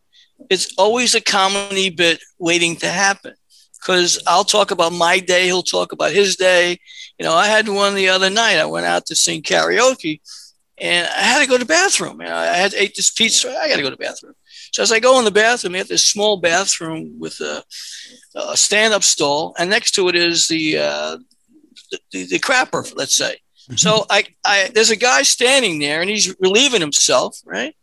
it's always a comedy bit waiting to happen. Because I'll talk about my day, he'll talk about his day. You know, I had one the other night. I went out to sing karaoke, and I had to go to the bathroom. You know, I had ate this pizza. I got to go to the bathroom. So as I go in the bathroom, we have this small bathroom with a, a stand-up stall, and next to it is the uh, the, the crapper, let's say. So I, I, there's a guy standing there, and he's relieving himself, right?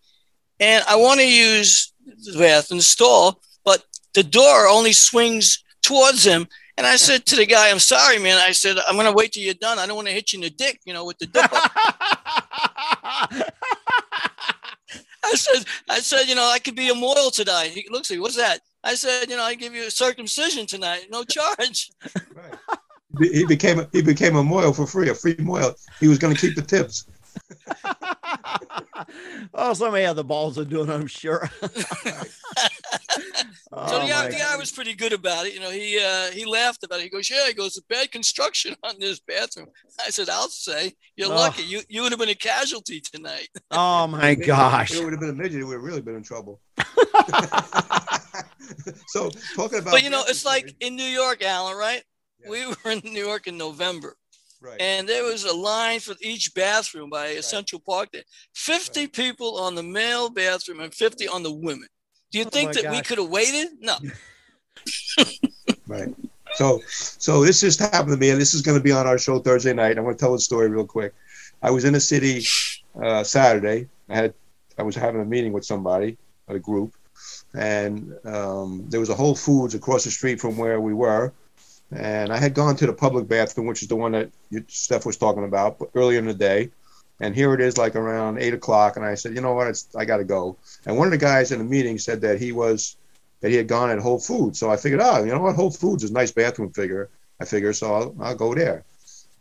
And I want to use the bathroom stall, but the door only swings towards him. And I said to the guy, "I'm sorry, man." I said, "I'm gonna wait till you're done. I don't want to hit you in the dick, you know, with the dipper." I said, I said, you know, I could be a moil tonight. He looks at me, what's that? I said, you know, I give you a circumcision tonight, no charge. Right. He became he became a moil for free, a free moil. He was going to keep the tips. oh, somebody had the balls of doing it, I'm sure. so Oh, the, guy, the guy was pretty good about it. You know, he uh, he laughed about it. He goes, "Yeah," he goes, "Bad construction on this bathroom." I said, "I'll say you're Oh. lucky. You you would have been a casualty tonight." Oh my gosh. It would have been a midget. We would have really been in trouble. so talking about, But you know, it's like in New York, Allan, right? Yeah. We were in New York in November, stories. Right. and there was a line for each bathroom by Central Park. There, fifty people on the male bathroom and fifty on the women. Do you Oh think my that we could have waited? No. Right. So, so this just happened to me, and this is going to be on our show Thursday night. I'm going to tell the story real quick. I was in the city uh, Saturday. I had, I was having a meeting with somebody, a group, and um, there was a Whole Foods across the street from where we were, and I had gone to the public bathroom, which is the one that Steph was talking about earlier in the day. And here it is, like around eight o'clock, and I said, you know what, it's, I got to go. And one of the guys in the meeting said that he was that he had gone at Whole Foods. So I figured, oh, you know what, Whole Foods is a nice bathroom figure. I figure, so I'll, I'll go there.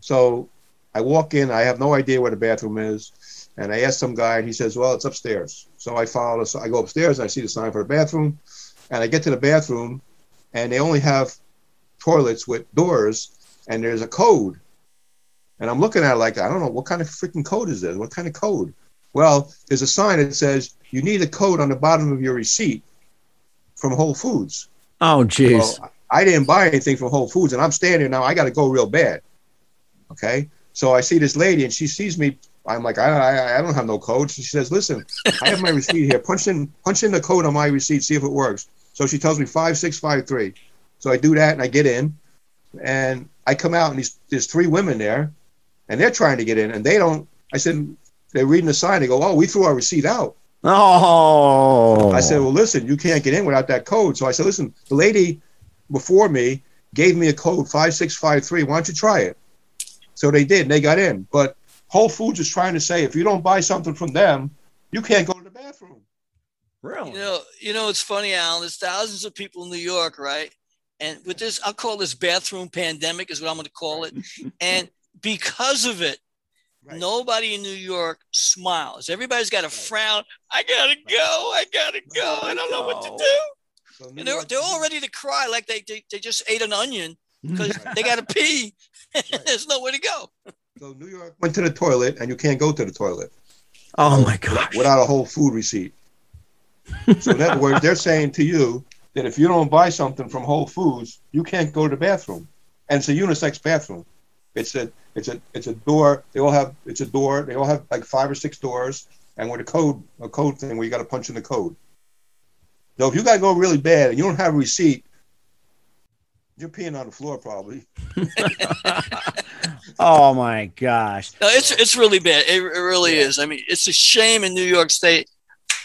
So I walk in. I have no idea where the bathroom is, and I ask some guy, and he says, well, it's upstairs. So I follow. So I go upstairs, and I see the sign for the bathroom, and I get to the bathroom, and they only have toilets with doors, and there's a code. And I'm looking at it like, I don't know, what kind of freaking code is this? What kind of code? Well, there's a sign that says you need a code on the bottom of your receipt from Whole Foods. Oh, jeez. I didn't buy anything from Whole Foods, and I'm standing now. I got to go real bad. Okay, so I see this lady, and she sees me. I'm like, I, I, I don't have no code. She says, "Listen, I have my receipt here. Punch in, punch in the code on my receipt. See if it works." So she tells me five six five three. So I do that, and I get in, and I come out, and these, there's three women there, and they're trying to get in, and they don't. I said, they're reading the sign. They go, "Oh, we threw our receipt out." Oh. I said, well, listen, you can't get in without that code. So I said, listen, the lady before me gave me a code 5653. Why don't you try it? So they did, and they got in. But Whole Foods is trying to say if you don't buy something from them, you can't go to the bathroom. really? You know, you know, it's funny, Allan. There's thousands of people in New York, right? And with this, I'll call this bathroom pandemic, is what I'm going to call it. And because of it, Right. nobody in New York smiles. Everybody's got a frown. I gotta go. I gotta go. I don't know what to do. So And they're, York- they're all ready to cry, like they they, they just ate an onion because they got to pee. There's nowhere to go. So New York went to the toilet, and you can't go to the toilet oh my gosh. without a whole food receipt. So in other words, they're saying to you that if you don't buy something from Whole Foods, you can't go to the bathroom, and it's a unisex bathroom. It's a it's a it's a door. They all have it's a door. They all have like five or six doors, and with a code a code thing where you got to punch in the code. So if you got to go really bad and you don't have a receipt, you're peeing on the floor probably. Oh my gosh. No, it's it's really bad. It, it really Yeah. is. I mean, it's a shame in New York State.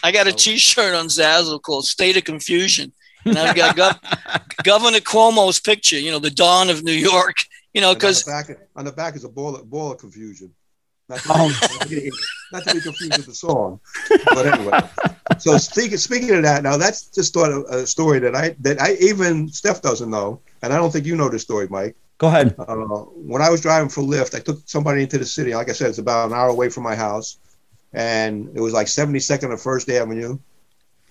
I got a Oh. T-shirt on Zazzle called "State of Confusion," and I've got Gov- Governor Cuomo's picture. You know, the dawn of New York. You know, And on because on the back is a ball of, ball of confusion. Not to, Oh. not to be- not to be confused with the song, but anyway. So speaking speaking of that, now that's just of a story that I that I even Steph doesn't know, and I don't think you know this story, Mike. Go ahead. Uh, when I was driving for Lyft, I took somebody into the city. Like I said, it's about an hour away from my house, and it was like 72nd and First Avenue.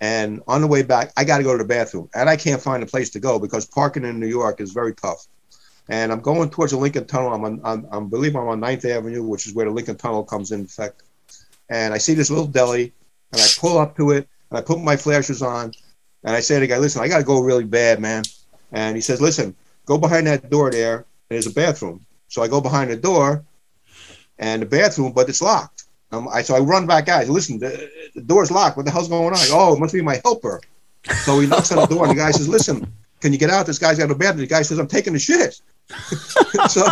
And on the way back, I got to go to the bathroom, and I can't find a place to go because parking in New York is very tough. And I'm going towards the Lincoln Tunnel. I'm on, I'm, I believe I'm on 9th Avenue, which is where the Lincoln Tunnel comes in effect. And I see this little deli, and I pull up to it, and I put my flashers on, and I say to the guy, "Listen, I got to go really bad, man." And he says, "Listen, go behind that door there. And there's a bathroom." So I go behind the door, and the bathroom, but it's locked. Um, I so I run back out. Listen, the, the door's locked. What the hell's going on? Go, oh, it must be my helper. So he knocks on the door, and the guy says, "Listen, can you get out? This guy's got a bathroom." The guy says, "I'm taking the shit." so,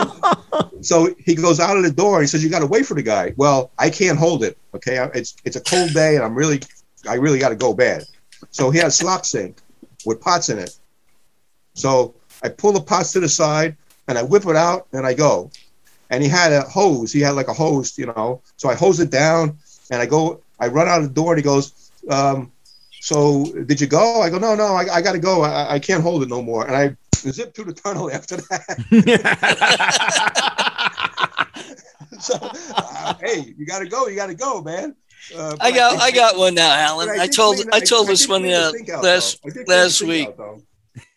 so he goes out of the door and he says, "You got to wait for the guy." Well, I can't hold it. Okay, it's it's a cold day and I'm really, I really got to go bad. So he had a slop sink with pots in it. So I pull the pots to the side and I whip it out and I go. And he had a hose. He had like a hose, you know. So I hose it down and I go. I run out of the door and he goes, um, "So did you go?" I go, "No, no, I, I got to go. I, I can't hold it no more." And I zip through the tunnel after that. so, uh, hey, you got to go. You got to go, man. Uh, I got I, I, got one now, Allan. I, told I told this one uh, last last week. Out,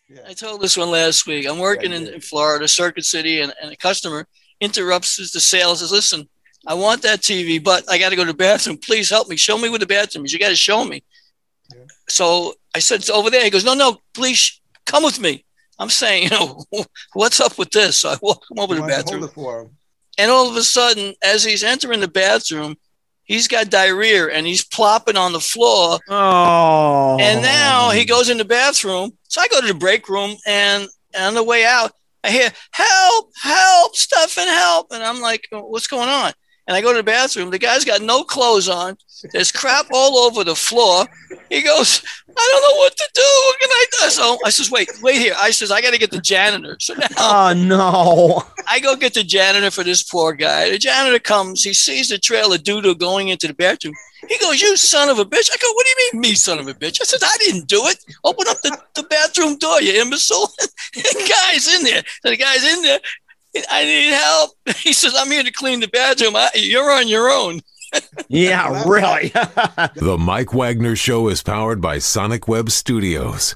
yeah. I told this one last week. I'm working yeah, in, in, Florida, Circuit City, and, and a customer interrupts the sales. Says, "Listen, I want that TV, but I got to go to the bathroom. Please help me. Show me where the bathroom is. You got to show me." Yeah. So I said, "It's over there." He goes, "No, no, please come with me." I'm saying, you know, what's up with this? So I walk him over to the bathroom. And all of a sudden, as he's entering the bathroom, he's got diarrhea and he's plopping on the floor. Oh. And now he goes in the bathroom. So I go to the break room and, and on the way out, I hear, help, help, stuff and help. And I'm like, what's going on? And I go to the bathroom. The guy's got no clothes on. There's crap all over the floor. He goes, I don't know what to do. What can I do? So I says, wait, wait here. I says, I got to get the janitor. So now oh, no. I go get the janitor for this poor guy. The janitor comes. He sees the trail of doodle going into the bathroom. He goes, you son of a bitch. I go, what do you mean, me son of a bitch? I said, I didn't do it. Open up the, the bathroom door, you imbecile. the guy's in there. So the guy's in there. I need help. He says, I'm here to clean the bathroom. I, you're on your own. yeah, really. the Mike Wagner Show is powered by Sonic Web Studios.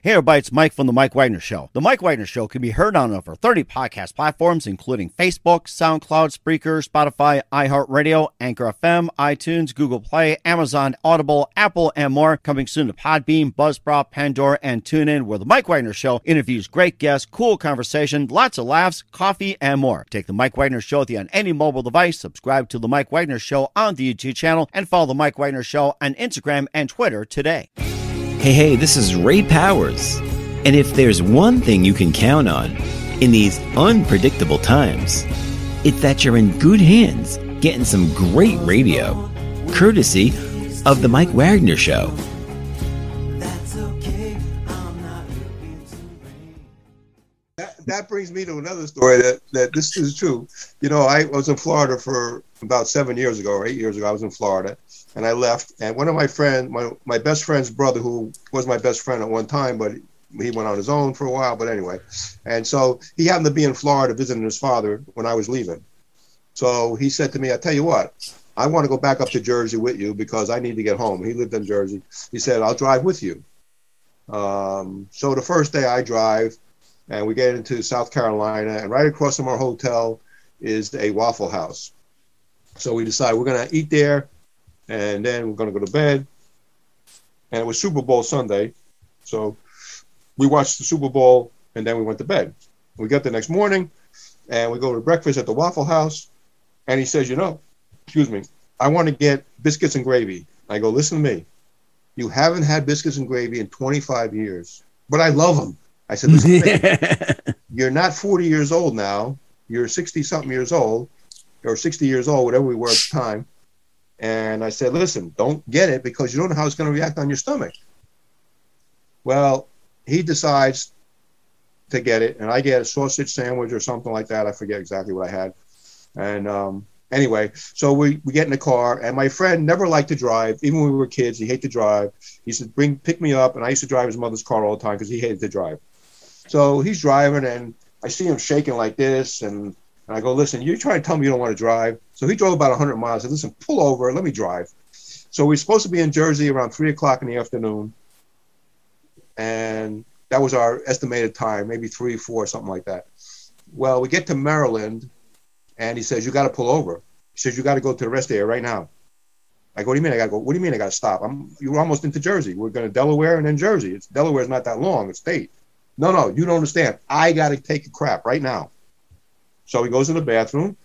Hey everybody, it's Mike from The Mike Wagner Show. The Mike Wagner Show can be heard on over 30 podcast platforms, including Facebook, SoundCloud, Spreaker, Spotify, iHeartRadio, Anchor FM, iTunes, Google Play, Amazon, Audible, Apple, and more. Coming soon to Podbean, Buzzsprout, Pandora, and TuneIn, where The Mike Wagner Show interviews great guests, cool conversation, lots of laughs, coffee, and more. Take The Mike Wagner Show with you on any mobile device. Subscribe to The Mike Wagner Show on the YouTube channel, and follow The Mike Wagner Show on Instagram and Twitter today. Hey, hey, this is Ray Powers. And if there's one thing you can count on in these unpredictable times, it's that you're in good hands getting some great radio, courtesy of The Mike Wagner Show. That, brings me to another story that, that this is true. You know, I was in Florida for about seven years ago or eight years ago. I was in Florida and I left. And one of my friends, my, my best friend's brother, who was my best friend at one time, but he went on his own for a while. But anyway, and so he happened to be in Florida visiting his father when I was leaving. So he said to me, "I tell you what, I want to go back up to Jersey with you because I need to get home." He lived in Jersey. He said, "I'll drive with you." Um, so the first day I drive, and we get into South Carolina, and right across from our hotel is a Waffle House. So we decide we're going to eat there and then we're going to go to bed. And it was Super Bowl Sunday, so we watched the Super Bowl, and then we went to bed. We got the next morning, and we go to breakfast at the Waffle House, and he says, you know, excuse me, I want to get biscuits and gravy. I go, listen to me. You haven't had biscuits and gravy in 25 years, but I love them. I said, listen to. You're not 40 years old now. You're 60 something years old, or 60 years old, whatever we were at the time. And I said, listen, don't get it because you don't know how it's going to react on your stomach. Well, he decides to get it, and I get a sausage sandwich or something like that. I forget exactly what I had. And um, anyway, so we, we get in the car, and my friend never liked to drive. Even when we were kids, he hated to drive. He said, "Bring pick me up," and I used to drive his mother's car all the time because he hated to drive. So he's driving, and I see him shaking like this, and, and I go, "Listen, you're trying to tell me you don't want to drive." So he drove about 100 miles. I said, "Listen, pull over, let me drive." So we're supposed to be in Jersey around three o'clock in the afternoon, and that was our estimated time, maybe three, four, something like that. Well, we get to Maryland, and he says, "You got to pull over." He says, "You got to go to the rest area right now." I go, "What do you mean I got to go? What do you mean I got to stop? I'm you're almost into Jersey. We're going to Delaware and then Jersey. It's Delaware's not that long. It's state." No, no, you don't understand. I got to take a crap right now. So he goes to the bathroom,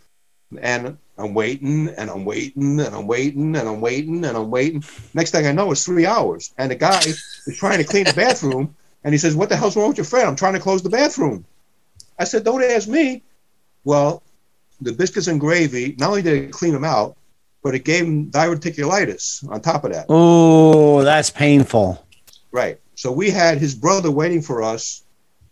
and I'm waiting and I'm waiting and I'm waiting and I'm waiting and I'm waiting. Next thing I know, it's three hours, and the guy is trying to clean the bathroom, and he says, "What the hell's wrong with your friend? I'm trying to close the bathroom." I said, "Don't ask me." Well, the biscuits and gravy not only did it clean him out, but it gave him diverticulitis on top of that. Oh, that's painful. Right. So we had his brother waiting for us.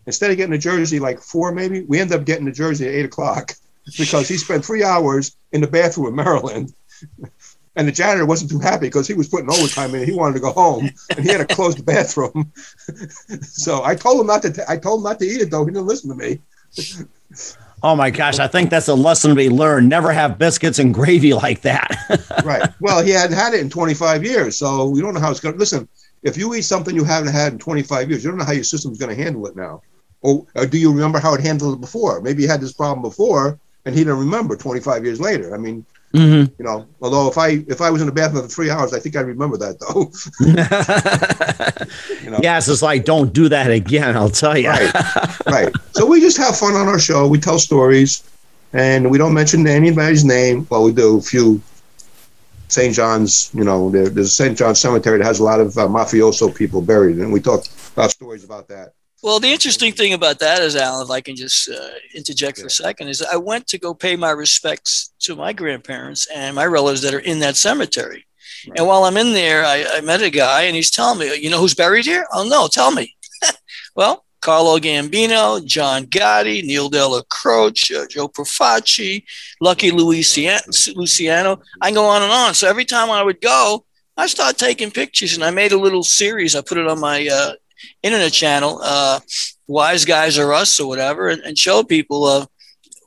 Instead of getting to Jersey like four, maybe we end up getting to Jersey at eight o'clock because he spent three hours in the bathroom in Maryland. And the janitor wasn't too happy because he was putting overtime in. He wanted to go home, and he had to close the bathroom. so I told him not to. T- I told him not to eat it, though. He didn't listen to me. Oh my gosh, I think that's a lesson to be learned. Never have biscuits and gravy like that. right. Well, he hadn't had it in 25 years, so we don't know how it's going to. Listen, if you eat something you haven't had in 25 years, you don't know how your system's going to handle it now. Or, or do you remember how it handled it before? Maybe you had this problem before, and he didn't remember 25 years later. I mean, Mhm. you know, although if I if I was in the bathroom for three hours, I think I remember that though. you know? Yes, it's like don't do that again. I'll tell you. Right, right. So we just have fun on our show. We tell stories, and we don't mention anybody's name. Well, we do a few. St. John's, you know, there, there's a St. John's cemetery that has a lot of uh, mafioso people buried, and we talk about stories about that. Well, the interesting thing about that is, Allan, if I can just uh, interject for a second, is I went to go pay my respects to my grandparents and my relatives that are in that cemetery. And while I'm in there, I, I met a guy and he's telling me, you know who's buried here? Oh, no, tell me. well, Carlo Gambino, John Gotti, Neil Dellacroce, uh, Joe Profaci, Lucky Luciano, Luciano. I can go on and on. So every time I would go, I started taking pictures and I made a little series. I put it on my uh, internet channel, uh, Wise Guys Are Us or whatever, and, and show people uh,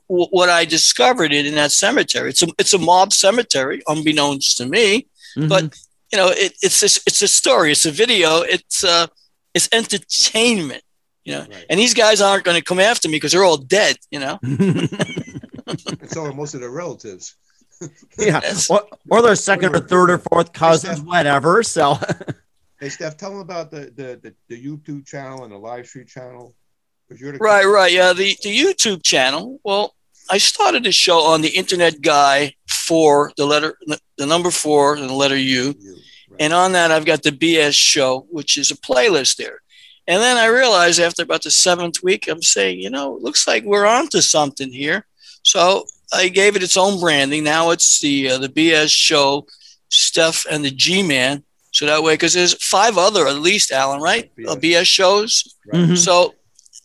w- what I discovered in, in that cemetery. It's a, it's a mob cemetery, unbeknownst to me, Mhm. but you know, it, it's a, it's a story, it's a video, it's uh, it's entertainment, you know. Right. And these guys aren't going to come after me because they're all dead, you know. And so are most of their relatives. yeah. Yes. Or, or their second or third or fourth cousins, whatever. So Hey, Steph, tell them about the, the, the, the YouTube channel and the live stream channel. 'Cause you're the Right, right. Yeah, the, the YouTube channel. Well, I started the show on the Internet Guy for the letter, the number four and the letter U. Right. And on that, I've got the BS show, which is a playlist there. And then I realized after about the seventh week, I'm saying, you know, it looks like we're onto something here. So I gave it its own branding. Now it's the uh, the BS show, Steph and the G Man. So that way, because there's five other at least, Allan, right? Uh, BS shows. Right. Mhm. So,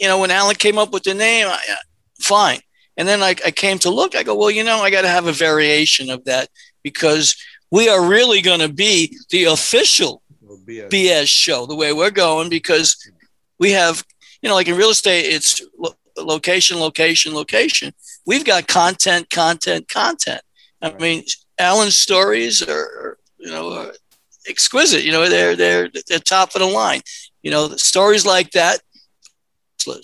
you know, when Allan came up with the name, I, uh, fine. And then I, I came to look, I go, well, you know, I got to have a variation of that because we are really going to be the official Well, be BS show the way we're going because we have, you know, like in real estate, it's lo- location, location, location. We've got content, content, content. I Right. mean, Alan's stories are, are, you know, are exquisite. You know, they're they're they're top of the line. You know, stories like that. Uh,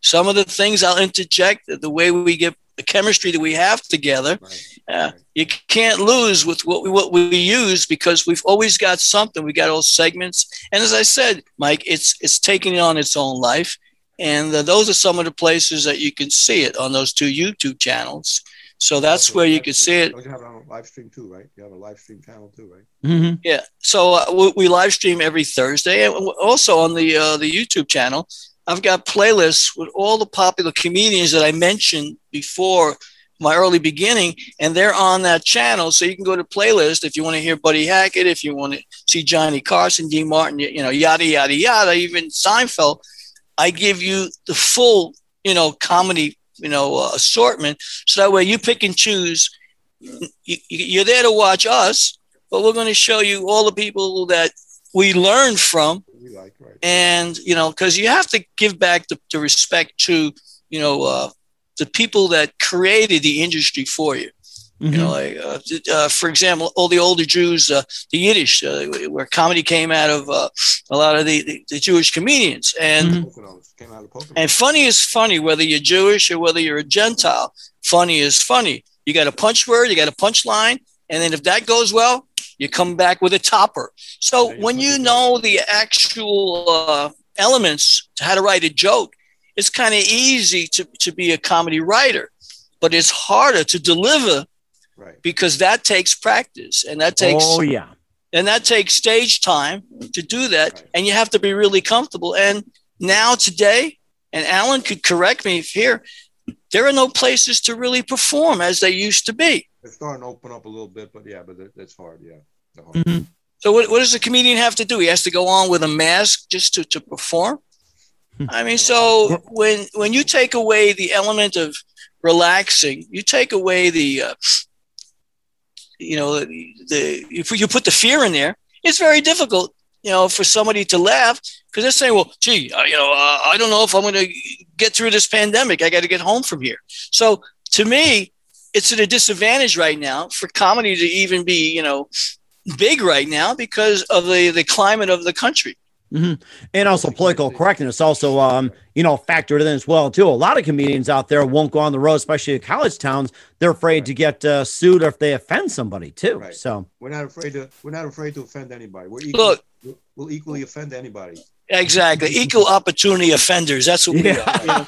Some of the things I'll interject, the- the way we get the chemistry that we have together, Right. uh, you can't lose with what we what we use because we've always got something. We got all segments, and as I said, Mike, it's it's taking on its own life. And uh, those are some of the places that you can see it on those two YouTube channels. So that's where you can see it. You have it on a live stream too, right? You have a live stream channel too, right? Mm-hmm. Yeah. So uh, we, we, live stream every Thursday, and also on the uh, the YouTube channel, I've got playlists with all the popular comedians that I mentioned before my early beginning, and they're on that channel. So you can go to playlist if you want to hear Buddy Hackett, if you want to see Johnny Carson, Dean Martin, you know, yada yada yada, even Seinfeld. I give you the full, you know, comedy, you know, uh, assortment, so that way you pick and choose. You, you're there to watch us, but we're going to show you all the people that we learned from, We like, right? and you know, because you have to give back the, the respect to, you know, uh, the people that created the industry for you. Mm-hmm. You know, like uh, uh, for example, all the older Jews, uh, the Yiddish, uh, where comedy came out of uh, a lot of the, the, the Jewish comedians, and Mhm. Came out of Poconos. and funny is funny, whether you're Jewish or whether you're a Gentile. Funny is funny. You got a punch word, you got a punch line, and then if that goes well, you come back with a topper. So when you know the actual uh, elements to how to write a joke, it's kind of easy to, to be a comedy writer, but it's harder to deliver right. because that takes practice and that takes oh yeah. and that takes stage time to do that Right. and you have to be really comfortable and now today and alan could correct me if here there are no places to really perform as they used to be It's starting to open up a little bit, but yeah, but it, it's hard. Yeah. It's hard. Mhm. so what, what does a comedian have to do he has to go on with a mask just to, to perform i mean so when when you take away the element of relaxing you take away the uh, you know the, the if you put the fear in there it's very difficult you know for somebody to laugh because they're saying well gee uh, you know uh, i don't know if i'm going to get through this pandemic i got to get home from here so to me it's at a disadvantage right now for comedy to even be you know big right now because of the the climate of the country and also political correctness also um you know factored in as well too a lot of comedians out there won't go on the road especially in college towns they're afraid to get uh, sued or if they offend somebody too Right. so We're not afraid to. We're not afraid to offend anybody. We're equal, Look. We'll equally offend anybody. exactly. Equal opportunity offenders. That's what we are. You know?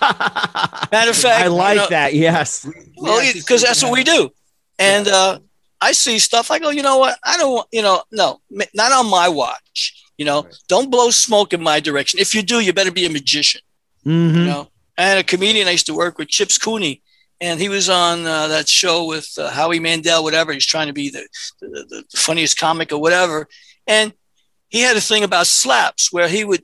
matter of fact i like you know, that. Yes. We- we well because that's what we do. And uh i see stuff i go you know what? I don't want you know no not on my watch you know? Right. don't blow smoke in my direction. If you do you better be a magician. Mhm. you know? I had a comedian i used to work with chips cooney and he was on uh, that show with uh, howie mandel whatever. He's trying to be the, the, the funniest comic or whatever. And he had a thing about slaps where he would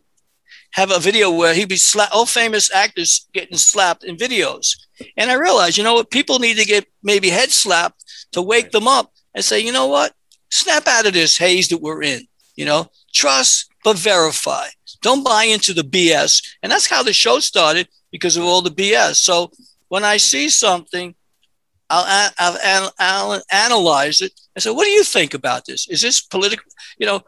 have a video where he'd be slap all famous actors getting slapped in videos. And i realized you know what people need to get maybe head slapped to wake them up and say you know what snap out of this haze that we're in you know. Trust but verify. Don't buy into the bs and that's how the show started because of all the bs so when i see something i'll, I'll, I'll analyze it and say what do you think about this? Is this political you know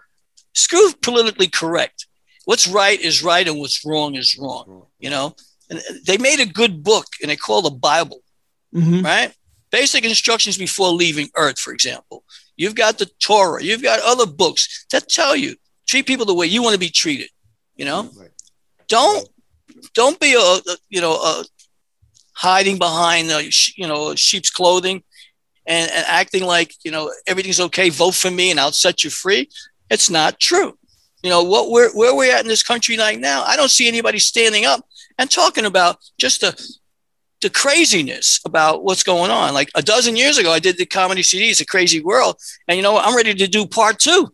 screw politically correct. What's right is right and what's wrong is wrong you know? And they made a good book and they call the bible Mhm. right? Basic instructions before leaving earth for example. You've got the torah. You've got other books that tell you treat people the way you want to be treated you know? Right. don't don't be a, a you know a hiding behind uh, sh- you know sheep's clothing and, and acting like you know everything's okay vote for me and i'll set you free it's not true you know what we're where we're at in this country right now i don't see anybody standing up and talking about just the the craziness about what's going on like a dozen years ago i did the comedy cd it's a crazy world and you know what i'm ready to do part two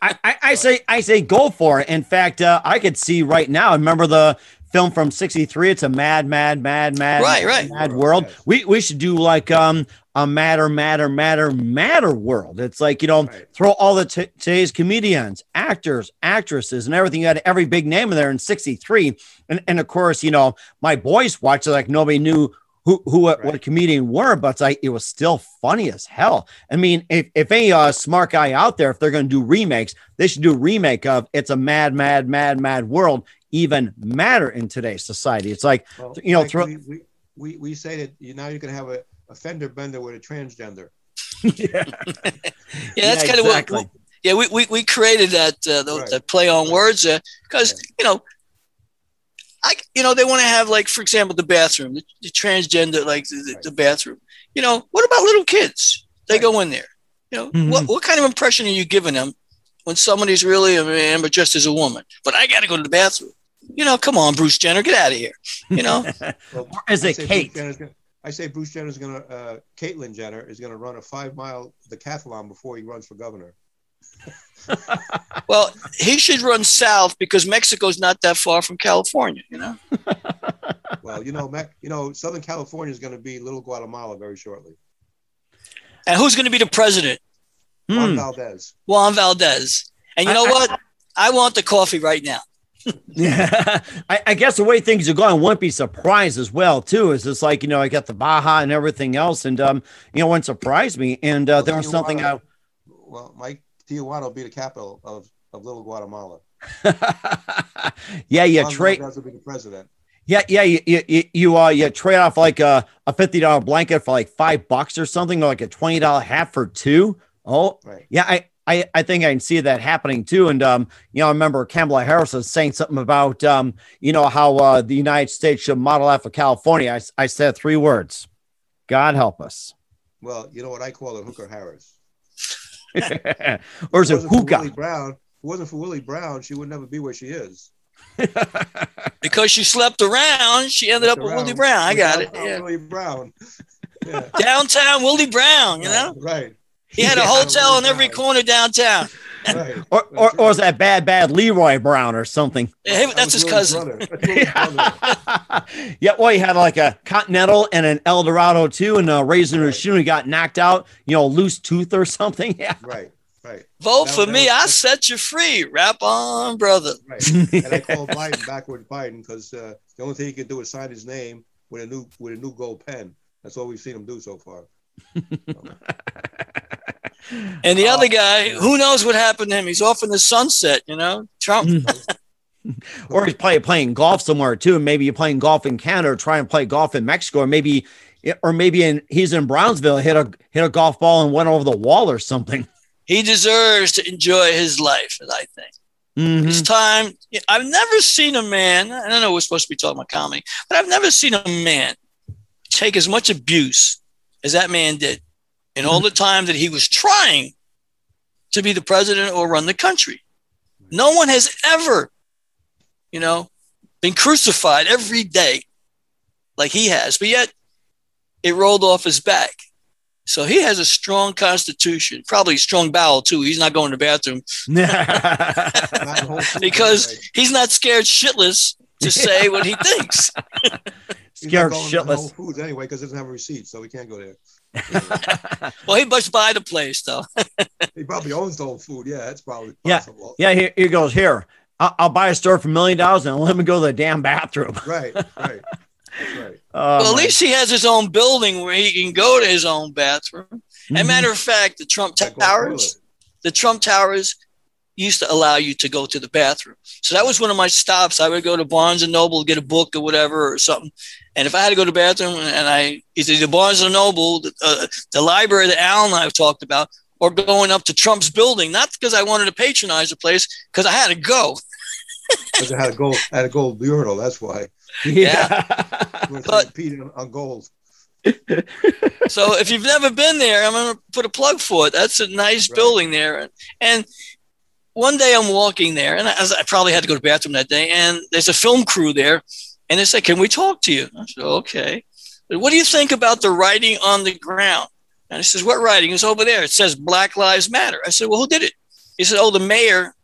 I, I, I say I say go for it. In fact, uh, I could see right now. Remember the film from '63? It's a mad, mad, mad, mad, Right, right. mad world. We we should do like um a matter, matter, matter, matter world. It's like you know Right. throw all the t- today's comedians, actors, actresses, and everything. You had every big name in there in '63, and and of course you know my boys watched it like nobody knew who who what, what Right. comedian were, but like it was still funny as hell. I mean, if if any uh, smart guy out there, if they're going to do remakes, they should do a remake of "It's a Mad, Mad, Mad, Mad World." Even matter in today's society. It's like Well, you know, throw- we, we, we say that you, now you can have a, a fender bender with a transgender. yeah, yeah that's Yeah, kind of what yeah we, we, we created that uh, the, Right. that play on words because you know I, you know, they want to have like, for example, the bathroom, the, the transgender, like the, the, the bathroom. You know, what about little kids? They go in there. You know, Mhm. what what kind of impression are you giving them when somebody's really a man but just as a woman? But I got to go to the bathroom. You know, come on, Bruce Jenner, get out of here. You know, Well, is I it say Kate? Bruce Jenner's gonna, I say Bruce Jenner is going to, uh, Caitlyn Jenner is going to run a five mile decathlon before he runs for governor. well, he should run south because Mexico's not that far from California. You know, Well, you know, Mac, you know, Southern California is going to be little Guatemala very shortly. and who's going to be the president? Juan Hmm. Valdez. Juan Valdez. And you know I- I- what? I want the coffee right now. Yeah, I, I guess the way things are going, I wouldn't be surprised as well too. Is just like you know, I got the Baja and everything else, and um, you know, wouldn't surprise me. And uh, there was something I, Well, Mike, Tijuana will be the capital of, of little Guatemala. yeah, yeah, trade, will be the president. yeah, yeah, you you you, you uh, you trade off like a a fifty dollar blanket for like five bucks or something, or like a twenty dollar hat for two. Oh, Right. yeah, I. I, I think I can see that happening too. And, um, you know, I remember Kamala Harris was saying something about, um, you know, how uh, the United States should model after California. I, I said three words God help us. Well, you know what I call it, Hooker Harris. or is it wasn't for hookah? Willie Brown, if it wasn't for Willie Brown, she would never be where she is. Because she slept around, she ended up with Willie Brown. I got it. Yeah. Willie Brown. Yeah. Downtown Willie Brown, you know? Right. He had a Yeah. hotel in every corner downtown. Right. Or, or, or is that bad, bad Leroy Brown or something? Yeah, That that's his cousin. That's Willie's yeah, well, he had like a Continental and an Eldorado too, and a razor in his shoe. He got knocked out, you know, loose tooth or something. Yeah. Right. Right. Vote That- for that me. was- I set you free. Rap on, brother. Right. and I called Biden backward Biden because uh, the only thing he can do is sign his name with a new with a new gold pen. That's all we've seen him do so far. And the Oh, other guy, who knows what happened to him? He's off in the sunset, you know? Trump. Or he's probably playing golf somewhere too. Maybe you're playing golf in Canada, or try and play golf in Mexico, or maybe, or maybe in he's in Brownsville, hit a hit a golf ball and went over the wall or something. He deserves to enjoy his life, I think. Mhm. It's time. I've never seen a man, I don't know, we're supposed to be talking about comedy, but I've never seen a man take as much abuse as that man did in all mm-hmm. the time that he was trying to be the president or run the country. No one has ever, you know, been crucified every day like he has, but yet it rolled off his back. So he has a strong constitution, probably strong bowel too. He's not going to the bathroom Not in Whole Foods because he's not scared shitless to say what he thinks. He's scared not going to Whole shitless. Foods anyway because it doesn't have a receipt, so we can't go there. Well, he must buy the place though. He probably owns the Whole Food. Yeah, that's probably Yeah. possible. Yeah, here, here goes. Here, I'll, I'll buy a store for a million dollars and let me go to the damn bathroom. Right. Right. Right. Oh, well, at my- least he has his own building where he can go to his own bathroom. Mhm. And matter of fact, the Trump Yeah, Towers, the Trump Towers used to allow you to go to the bathroom. So that was one of my stops. I would go to Barnes and Noble, to get a book or whatever or something. And if I had to go to the bathroom and I either the Barnes and Noble, the, uh, the library that Al and I have talked about, or going up to Trump's building, not because I wanted to patronize the place, because I had to go. Because it had a gold had a gold urinal. That's why. yeah. But- Pete on, on gold. So if you've never been there, I'm going to put a plug for it. That's a nice Right. building there. And, and one day I'm walking there, and I, I probably had to go to the bathroom that day, and there's a film crew there, and they said, "Can we talk to you?" I said, "Okay." What do you think about the writing on the ground? And he says, "What writing is over there? It says Black Lives Matter." I said, "Well, who did it?" He said, "Oh, the mayor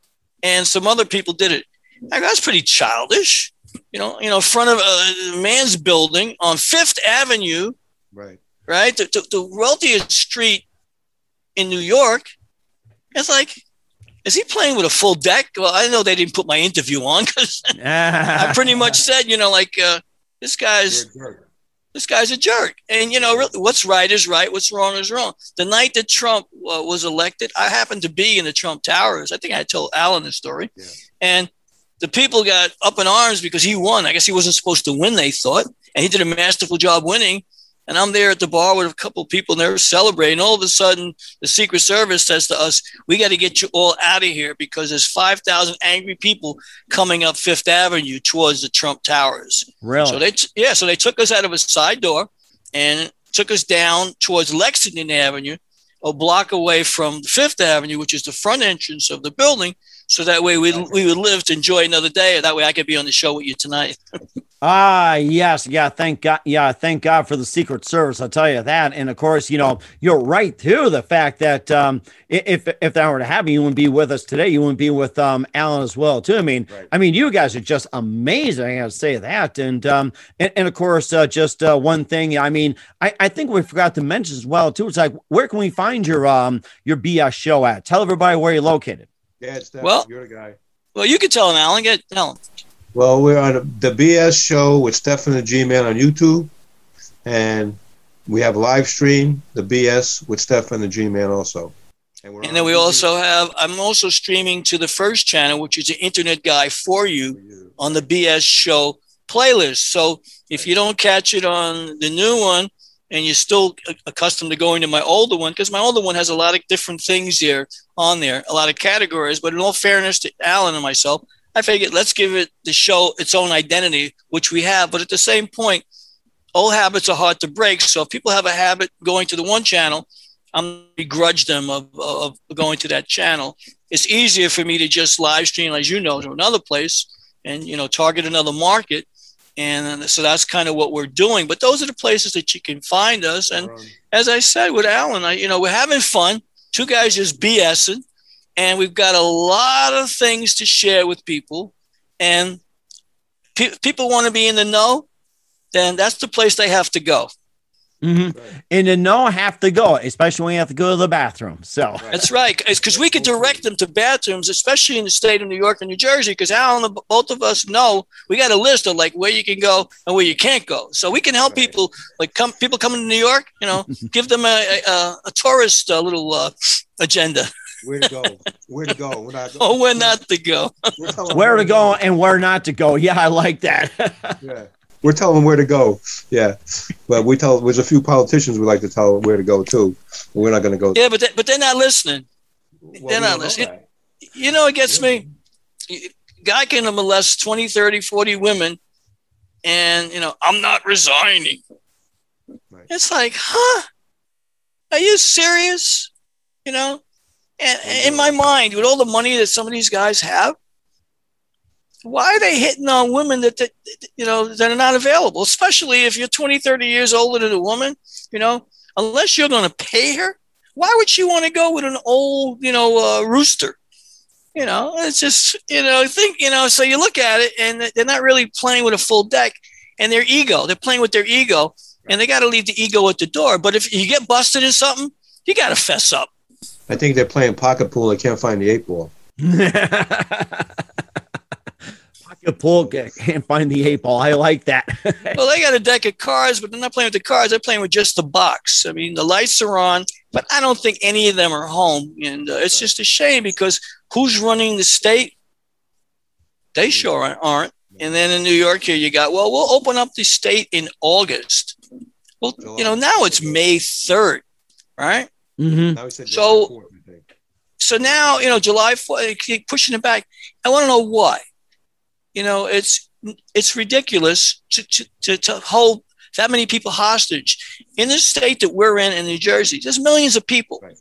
and some other people did it." I go, "That's pretty childish." You know, you know, in front of a man's building on Fifth Avenue, Right. right? The, the, the wealthiest street in New York. It's like, is he playing with a full deck? Well, I know they didn't put my interview on because I pretty much said, you know, like uh, this guy's You're a jerk. this guy's a jerk, and you know, really, what's right is right, what's wrong is wrong. The night that Trump uh, was elected, I happened to be in the Trump Towers. I think I told Allan the story, Yeah. and the people got up in arms because he won. I guess he wasn't supposed to win, they thought, and he did a masterful job winning. And I'm there at the bar with a couple of people and they're celebrating. All of a sudden, the Secret Service says to us, We got to get you all out of here because there's 5,000 angry people coming up Fifth Avenue towards the Trump Towers. Really? So they, t- yeah, so they took us out of a side door and took us down towards Lexington Avenue, a block away from Fifth Avenue, which is the front entrance of the building. So that way we, we would live to enjoy another day. That way I could be on the show with you tonight. Ah, yes, yeah. Thank God, yeah. Thank God for the Secret Service. I'll tell you that. And of course, you know, you're right too. The fact that um, if if that were to happen, you wouldn't be with us today. You wouldn't be with um, Allan as well too. I mean, right. I mean, you guys are just amazing. I got to say that. And um, and, and of course, uh, just uh, one thing. I mean, I, I think we forgot to mention as well too. It's like, where can we find your um your BS show at? Tell everybody where you're located. Yeah, it's that. Well, you're the guy. Well, you can tell him, Allan. Get tell him. Well, we're on the BS show with Stefan the G-Man on YouTube, and we have live stream the BS with Stefan the G-Man also. And, and then we also have. I'm also streaming to the first channel, which is the Internet Guy for you, for you. on the BS show playlist. So if you don't catch it on the new one, and you're still accustomed to going to my older one because my older one has a lot of different things here on there, a lot of categories. But in all fairness to Allan and myself, I figured let's give it the show its own identity, which we have. But at the same point, old habits are hard to break. So if people have a habit going to the one channel, I'm begrudge them of, of going to that channel. It's easier for me to just live stream, as you know, to another place and you know target another market and uh, so that's kind of what we're doing. But those are the places that you can find us. And as I said with Allan, I, you know, we're having fun. Two guys just BSing, and we've got a lot of things to share with people. And pe- people want to be in the know, then that's the place they have to go. Mm-hmm. Right. And to know have to go, especially when you have to go to the bathroom. So that's right, because we could direct them to bathrooms, especially in the state of New York and New Jersey. Because Allan, both of us know we got a list of like where you can go and where you can't go. So we can help right. people, like come people coming to New York, you know, give them a a, a tourist uh, little uh, agenda. Where to go? Where to go? Where not, oh, where not to go? where to go and where not to go? Yeah, I like that. yeah we're telling them where to go. Yeah, but we tell there's a few politicians we like to tell where to go too. But we're not going to go. Yeah, but they, but they're not listening. Well, they're not listening. You know, it gets yeah. me. Guy can molest 20, 30, 40 women, and you know, I'm not resigning. Right. It's like, huh? Are you serious? You know, and in my mind, with all the money that some of these guys have, why are they hitting on women that, that you know that are not available? Especially if you're 20 30 years older than a woman you know? Unless you're going to pay her why would she want to go with an old you know uh, rooster? You know it's just you know think you know so you look at it and they're not really playing with a full deck and their ego they're playing with their ego and they got to leave the ego at the door. But if you get busted in something you got to fess up i think they're playing pocket pool they can't find the eight ball pocket pool can't find the eight ball. I like that. well, they got a deck of cards, but they're not playing with the cards. They're playing with just the box. I mean, the lights are on, but I don't think any of them are home. And uh, it's just a shame because who's running the state? They sure aren't. And then in New York, here you got, well, we'll open up the state in August. Well, you know, now it's May 3rd, right? Mm-hmm. So, so now, you know, July 4th, pushing it back. I want to know why you know, it's it's ridiculous to, to, to, to hold that many people hostage in the state that we're in in New Jersey. There's millions of people. Right.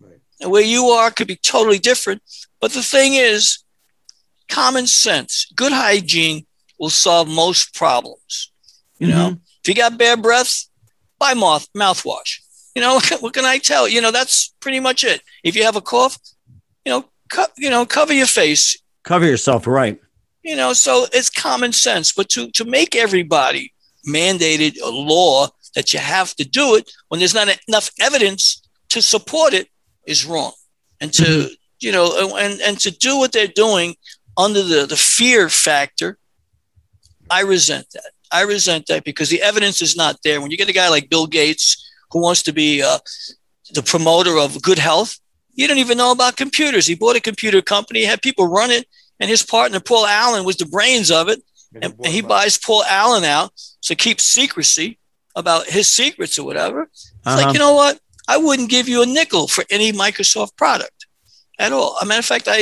Right. And where you are could be totally different. But the thing is, common sense, good hygiene will solve most problems. You mm-hmm. know, if you got bad breath, buy mouth mouthwash. You know, what can I tell? You know, that's pretty much it. If you have a cough, you know, co- you know, cover your face. Cover yourself, right? You know, so it's common sense. But to, to make everybody mandated a law that you have to do it when there's not enough evidence to support it is wrong. And to, mm-hmm. you know, and, and to do what they're doing under the, the fear factor, I resent that. I resent that because the evidence is not there. When you get a guy like Bill Gates who wants to be uh, the promoter of good health, you don't even know about computers. He bought a computer company, had people run it, and his partner Paul Allen was the brains of it. And, and he buys Paul Allen out to keep secrecy. about his secrets or whatever. It's Uh-huh. like, you know what? I wouldn't give you a nickel for any Microsoft product at all. As a matter of fact, I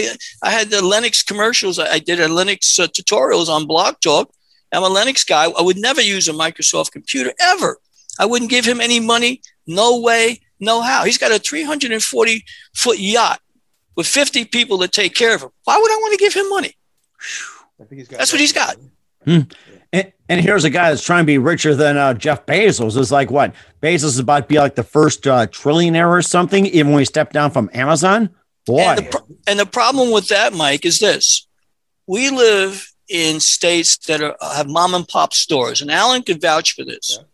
I had the Linux commercials. I, I did a Linux uh, tutorials on Blog Talk. I'm a Linux guy. I would never use a Microsoft computer ever. I wouldn't give him any money. No way, no how. He's got a 340 foot yacht with 50 people to take care of him. Why would I want to give him money? I think he's got That's what he's got. And, and here's a guy that's trying to be richer than uh, Jeff Bezos. Is like what Bezos is about to be like the first uh, trillionaire or something, even when he stepped down from Amazon. Boy, And the, pro- and the problem with that, Mike, is this: we live in states that are, have mom and pop stores, and Allan could vouch for this. Yeah.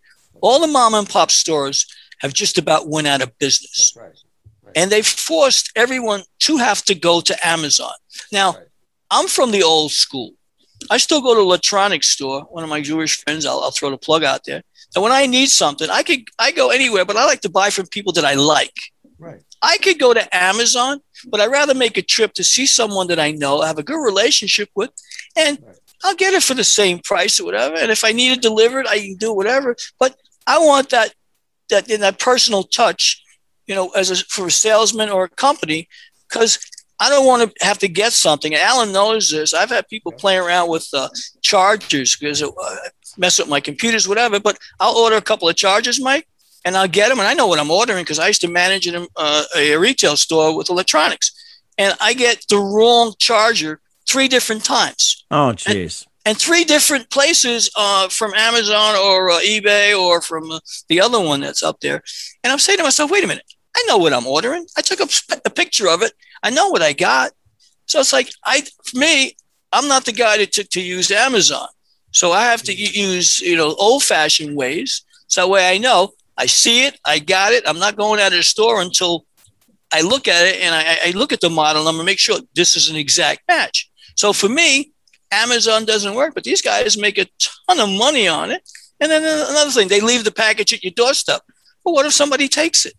All the mom and pop stores have just about went out of business, That's right. and they forced everyone to have to go to Amazon. Now, Right. I'm from the old school. I still go to electronics store. One of my Jewish friends, I'll, I'll throw the plug out there. And when I need something, I could I go anywhere, but I like to buy from people that I like. Right. I could go to Amazon, but I'd rather make a trip to see someone that I know, have a good relationship with, and Right. I'll get it for the same price or whatever. And if I need it delivered, I can do whatever. But I want that that in that personal touch, you know, as a, for a salesman or a company, because I don't want to have to get something. Allan knows this. I've had people playing around with uh, chargers because it uh, mess up my computers, whatever. But I'll order a couple of chargers, Mike, and I'll get them. And I know what I'm ordering because I used to manage in uh, a retail store with electronics, and I get the wrong charger three different times oh jeez. And three different places uh, from Amazon or uh, eBay or from uh, the other one that's up there. And I'm saying to myself, wait a minute, I know what I'm ordering. I took a, a picture of it. I know what I got. So it's like I, for me, I'm not the guy to, to, to use Amazon. So I have to use you know old fashioned ways. So that way I know I see it, I got it. I'm not going out of the store until I look at it and I, I look at the model number, make sure this is an exact match. So for me, Amazon doesn't work, but these guys make a ton of money on it. And then another thing, they leave the package at your doorstep. But what if somebody takes it?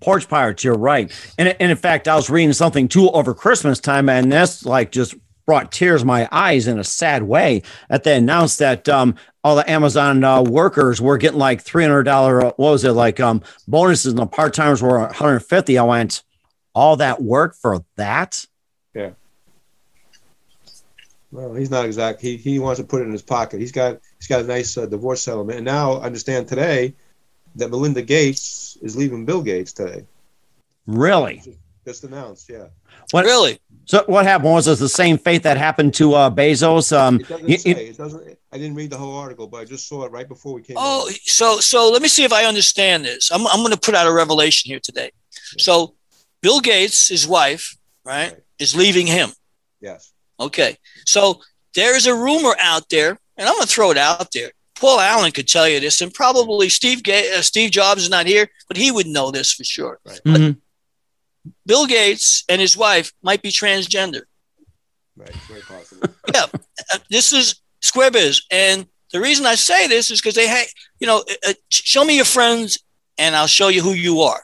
Porch Pirates, you're right. And, and in fact, I was reading something too over Christmas time, and that's like just brought tears to my eyes in a sad way that they announced that um, all the Amazon uh, workers were getting like $300, uh, what was it, like um, bonuses, and the part timers were 150 I went, all that work for that? Well, he's not exact. He he wants to put it in his pocket. He's got he's got a nice uh, divorce settlement, and now I understand today that Melinda Gates is leaving Bill Gates today. Really? Just announced, yeah. What, Really? So what happened was it the same fate that happened to uh, Bezos? Um, It doesn't you- say. you- It doesn't. I didn't read the whole article, but I just saw it right before we came. Oh, on. so so let me see if I understand this. I'm I'm going to put out a revelation here today. So Bill Gates, his wife, right, Right. is leaving him. yes. Okay. So there is a rumor out there, and I'm going to throw it out there. Paul Allen could tell you this, and probably Steve Ga- uh, Steve Jobs is not here, but he would know this for sure. Mhm. Bill Gates and his wife might be transgender. Right. Very possible. yeah, uh, this is Square Biz, and the reason I say this is because they hang. You know, uh, uh, show me your friends, and I'll show you who you are.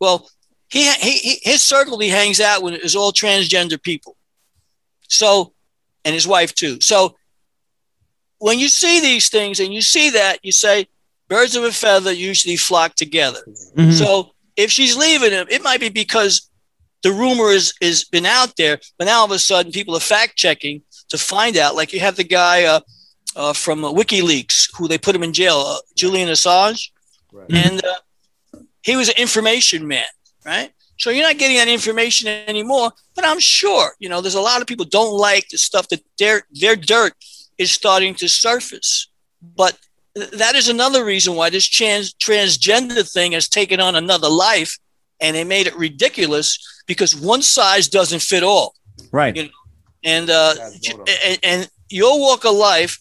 Well, he, he, he his circle he hangs out with is all transgender people. So, and his wife too. So, when you see these things and you see that, you say, birds of a feather usually flock together. Mhm. So if she's leaving him, it might be because the rumor is is been out there, but now all of a sudden people are fact checking to find out. Like you have the guy uh, uh, from uh, WikiLeaks who they put him in jail, uh, Julian Assange, Right. and uh, he was an information man, right? So you're not getting that information anymore. But I'm sure you know there's a lot of people don't like the stuff that their their dirt is starting to surface, but that is another reason why this trans transgender thing has taken on another life and they made it ridiculous because one size doesn't fit all Right. You and uh, That's j- one of and, and your walk of life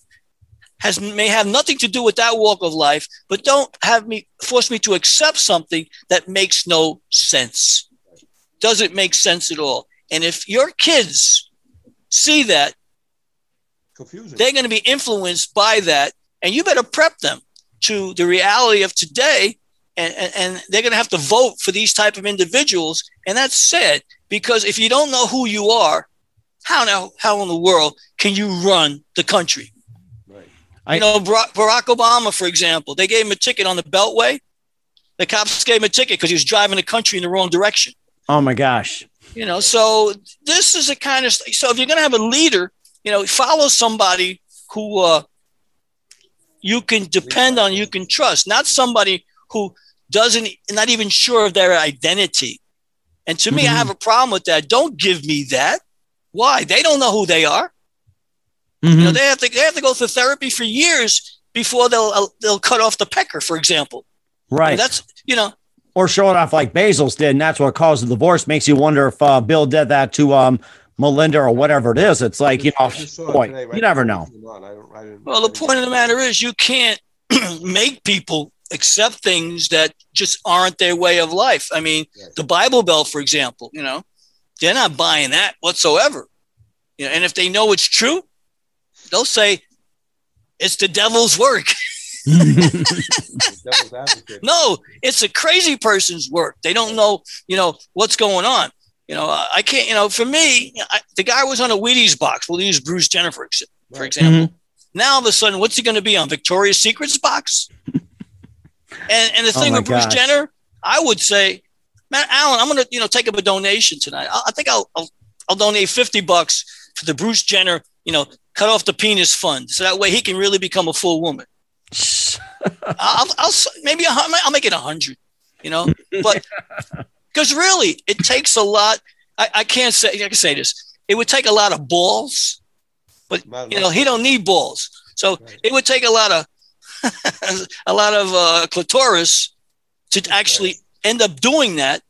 has may have nothing to do with that walk of life but don't have me force me to accept something that makes no sense doesn't make sense at all and if your kids see that Confusing. they're going to be influenced by that and you better prep them to the reality of today and, and, and they're going to have to vote for these type of individuals and that's sad because if you don't know who you are how now how in the world can you run the country right. I, you know, Barack Obama, for example, they gave him a ticket on the Beltway. The cops gave him a ticket because he was driving the country in the wrong direction. Oh my gosh. You know, so this is a kind of so if you're going to have a leader, you know, follow somebody who uh, you can depend on, you can trust, not somebody who doesn't, not even sure of their identity. And to mm-hmm. me, I mm-hmm. have a problem with that. Don't give me that. Why? They don't know who they are. Mm-hmm. You know, they have to they have to go through therapy for years before they'll uh, they'll cut off the pecker, for example. Right. And that's you know. Or show it off like Bezos did, and that's what caused the divorce. Makes you wonder if uh, Bill did that to um, Melinda or whatever it is. It's like you know, boy, today, right? you never know. Well, the point of the matter is, you can't make people accept things that just aren't their way of life. I mean, yes. the Bible Belt, for example, you know, they're not buying that whatsoever. You know, and if they know it's true, they'll say it's the devil's work. no, it's a crazy person's work. They don't know, you know, what's going on. You know, I can't, you know, for me, I, the guy was on a Wheaties box. We'll use Bruce Jenner, for, for example. Mm-hmm. Now, all of a sudden, what's he going to be on Victoria's Secrets box? and, and the oh thing oh with Bruce Jenner, I would say, man, Allan, I'm going to, you know, take up a donation tonight. I, I think I'll, I'll, I'll donate 50 bucks for the Bruce Jenner, you know, cut off the penis fund. So that way he can really become a full woman. I'll, I'll, maybe I'll, I'll make it a hundred, you know, but because really it takes a lot. I, I can't say, I can say this. It would take a lot of balls, but you know, he don't need balls. So it would take a lot of, a lot of uh, clitoris to actually end up doing that.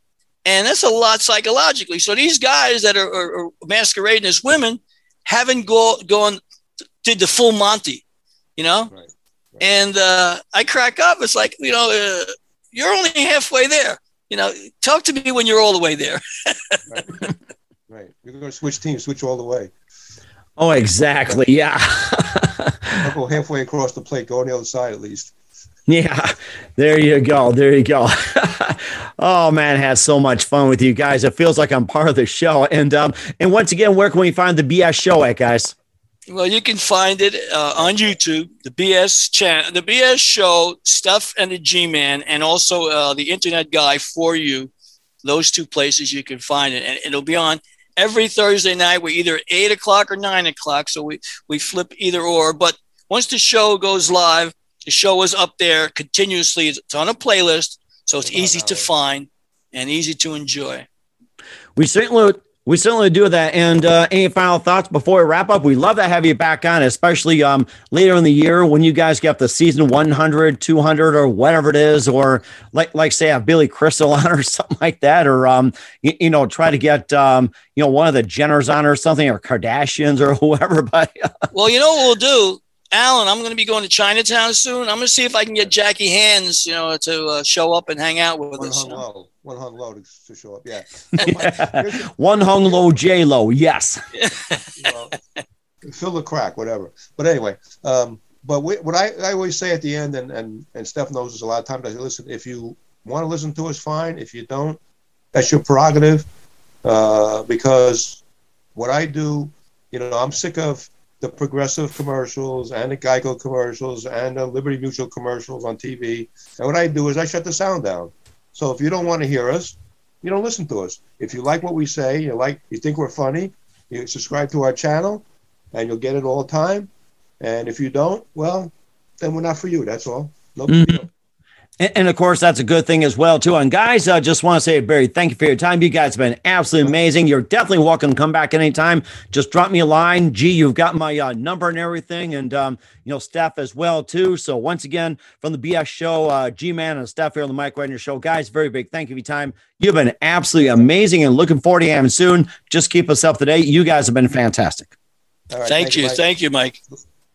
And that's a lot psychologically. So these guys that are, are, are masquerading as women haven't go, gone, did the full Monty, you know? Right. And uh, I crack up. It's like, you know, uh, you're only halfway there. You know, talk to me when you're all the way there. right. right. You're going to switch teams, switch all the way. Oh, exactly. Yeah. I'll go halfway across the plate, go on the other side at least. Yeah, there you go. There you go. oh man, I had so much fun with you guys. It feels like I'm part of the show. And um, and once again, where can we find the BS show at, guys? Well, you can find it uh, on YouTube, the BS channel, the BS show, Stefan the G Man, and also uh, the Internet Guy for you. Those two places you can find it, and it'll be on every Thursday night. We're either eight o'clock or nine o'clock, so we we flip either or. But once the show goes live, the show is up there continuously. It's on a playlist, so it's easy to find and easy to enjoy. We certainly we certainly do that. And uh, any final thoughts before we wrap up? We love to have you back on, especially um, later in the year when you guys get the season 100, 200, or whatever it is, or like like say have Billy Crystal on or something like that, or um, you, you know try to get um, you know one of the Jenners on or something, or Kardashians or whoever. But well, you know what we'll do. Allan, I'm going to be going to Chinatown soon. I'm going to see if I can get Jackie Hands, you know, to uh, show up and hang out with One us. One hung low to, to show up. Yeah. One hung low, J Lo. Yes. fill the crack, whatever. But anyway, um, but we, what I, I always say at the end, and, and, and Steph knows this a lot of times, I say, listen, if you want to listen to us, fine. If you don't, that's your prerogative. Uh, because what I do, you know, I'm sick of the progressive commercials and the Geico commercials and the Liberty Mutual commercials on TV. And what I do is I shut the sound down. So if you don't want to hear us, you don't listen to us. If you like what we say, you like, you think we're funny, you subscribe to our channel, and you'll get it all the time. And if you don't, well, then we're not for you. That's all. No mm-hmm. And, and, of course, that's a good thing as well, too. And guys, I uh, just want to say, Barry, thank you for your time. You guys have been absolutely amazing. You're definitely welcome to come back anytime. Just drop me a line. Gee, you've got my uh, number and everything, and um, you know, Steph as well, too. So once again, from the BS show, uh, G Man and Steph here on the Mike Wagner show, guys, very big thank you for your time. You've been absolutely amazing, and looking forward to having soon. Just keep us up to date. You guys have been fantastic. thank, thank, you, thank you, Mike.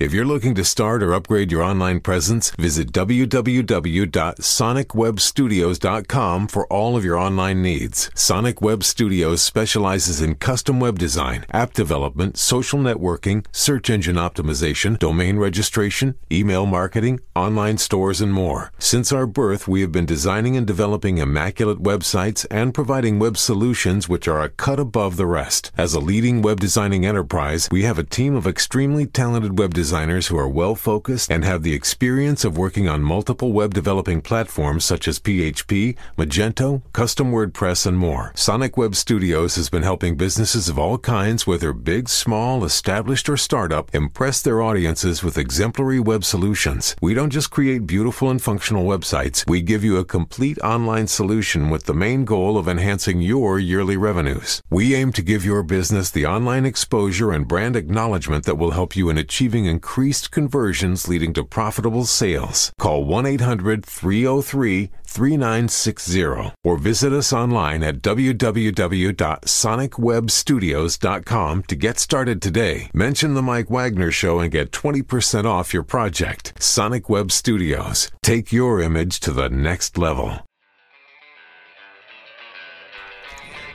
If you're looking to start or upgrade your online presence, visit www.sonicwebstudios.com for all of your online needs. Sonic Web Studios specializes in custom web design, app development, social networking, search engine optimization, domain registration, email marketing, online stores, and more. Since our birth, we have been designing and developing immaculate websites and providing web solutions which are a cut above the rest. As a leading web designing enterprise, we have a team of extremely talented web designers designers who are well focused and have the experience of working on multiple web developing platforms such as PHP, Magento, Custom WordPress, and more. Sonic Web Studios has been helping businesses of all kinds, whether big, small, established, or startup, impress their audiences with exemplary web solutions. We don't just create beautiful and functional websites, we give you a complete online solution with the main goal of enhancing your yearly revenues. We aim to give your business the online exposure and brand acknowledgement that will help you in achieving increased conversions leading to profitable sales. Call 1 800 303 3960 or visit us online at www.sonicwebstudios.com to get started today. Mention the Mike Wagner Show and get 20% off your project. Sonic Web Studios. Take your image to the next level.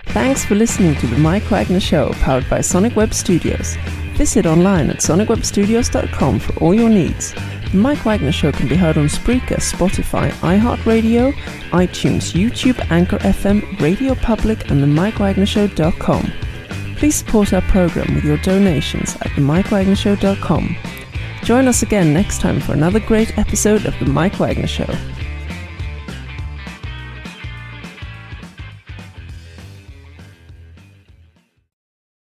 Thanks for listening to the Mike Wagner Show, powered by Sonic Web Studios. Visit online at sonicwebstudios.com for all your needs. The Mike Wagner Show can be heard on Spreaker, Spotify, iHeartRadio, iTunes, YouTube, Anchor FM, Radio Public, and themikewagnershow.com. Please support our program with your donations at themikewagnershow.com. Join us again next time for another great episode of The Mike Wagner Show.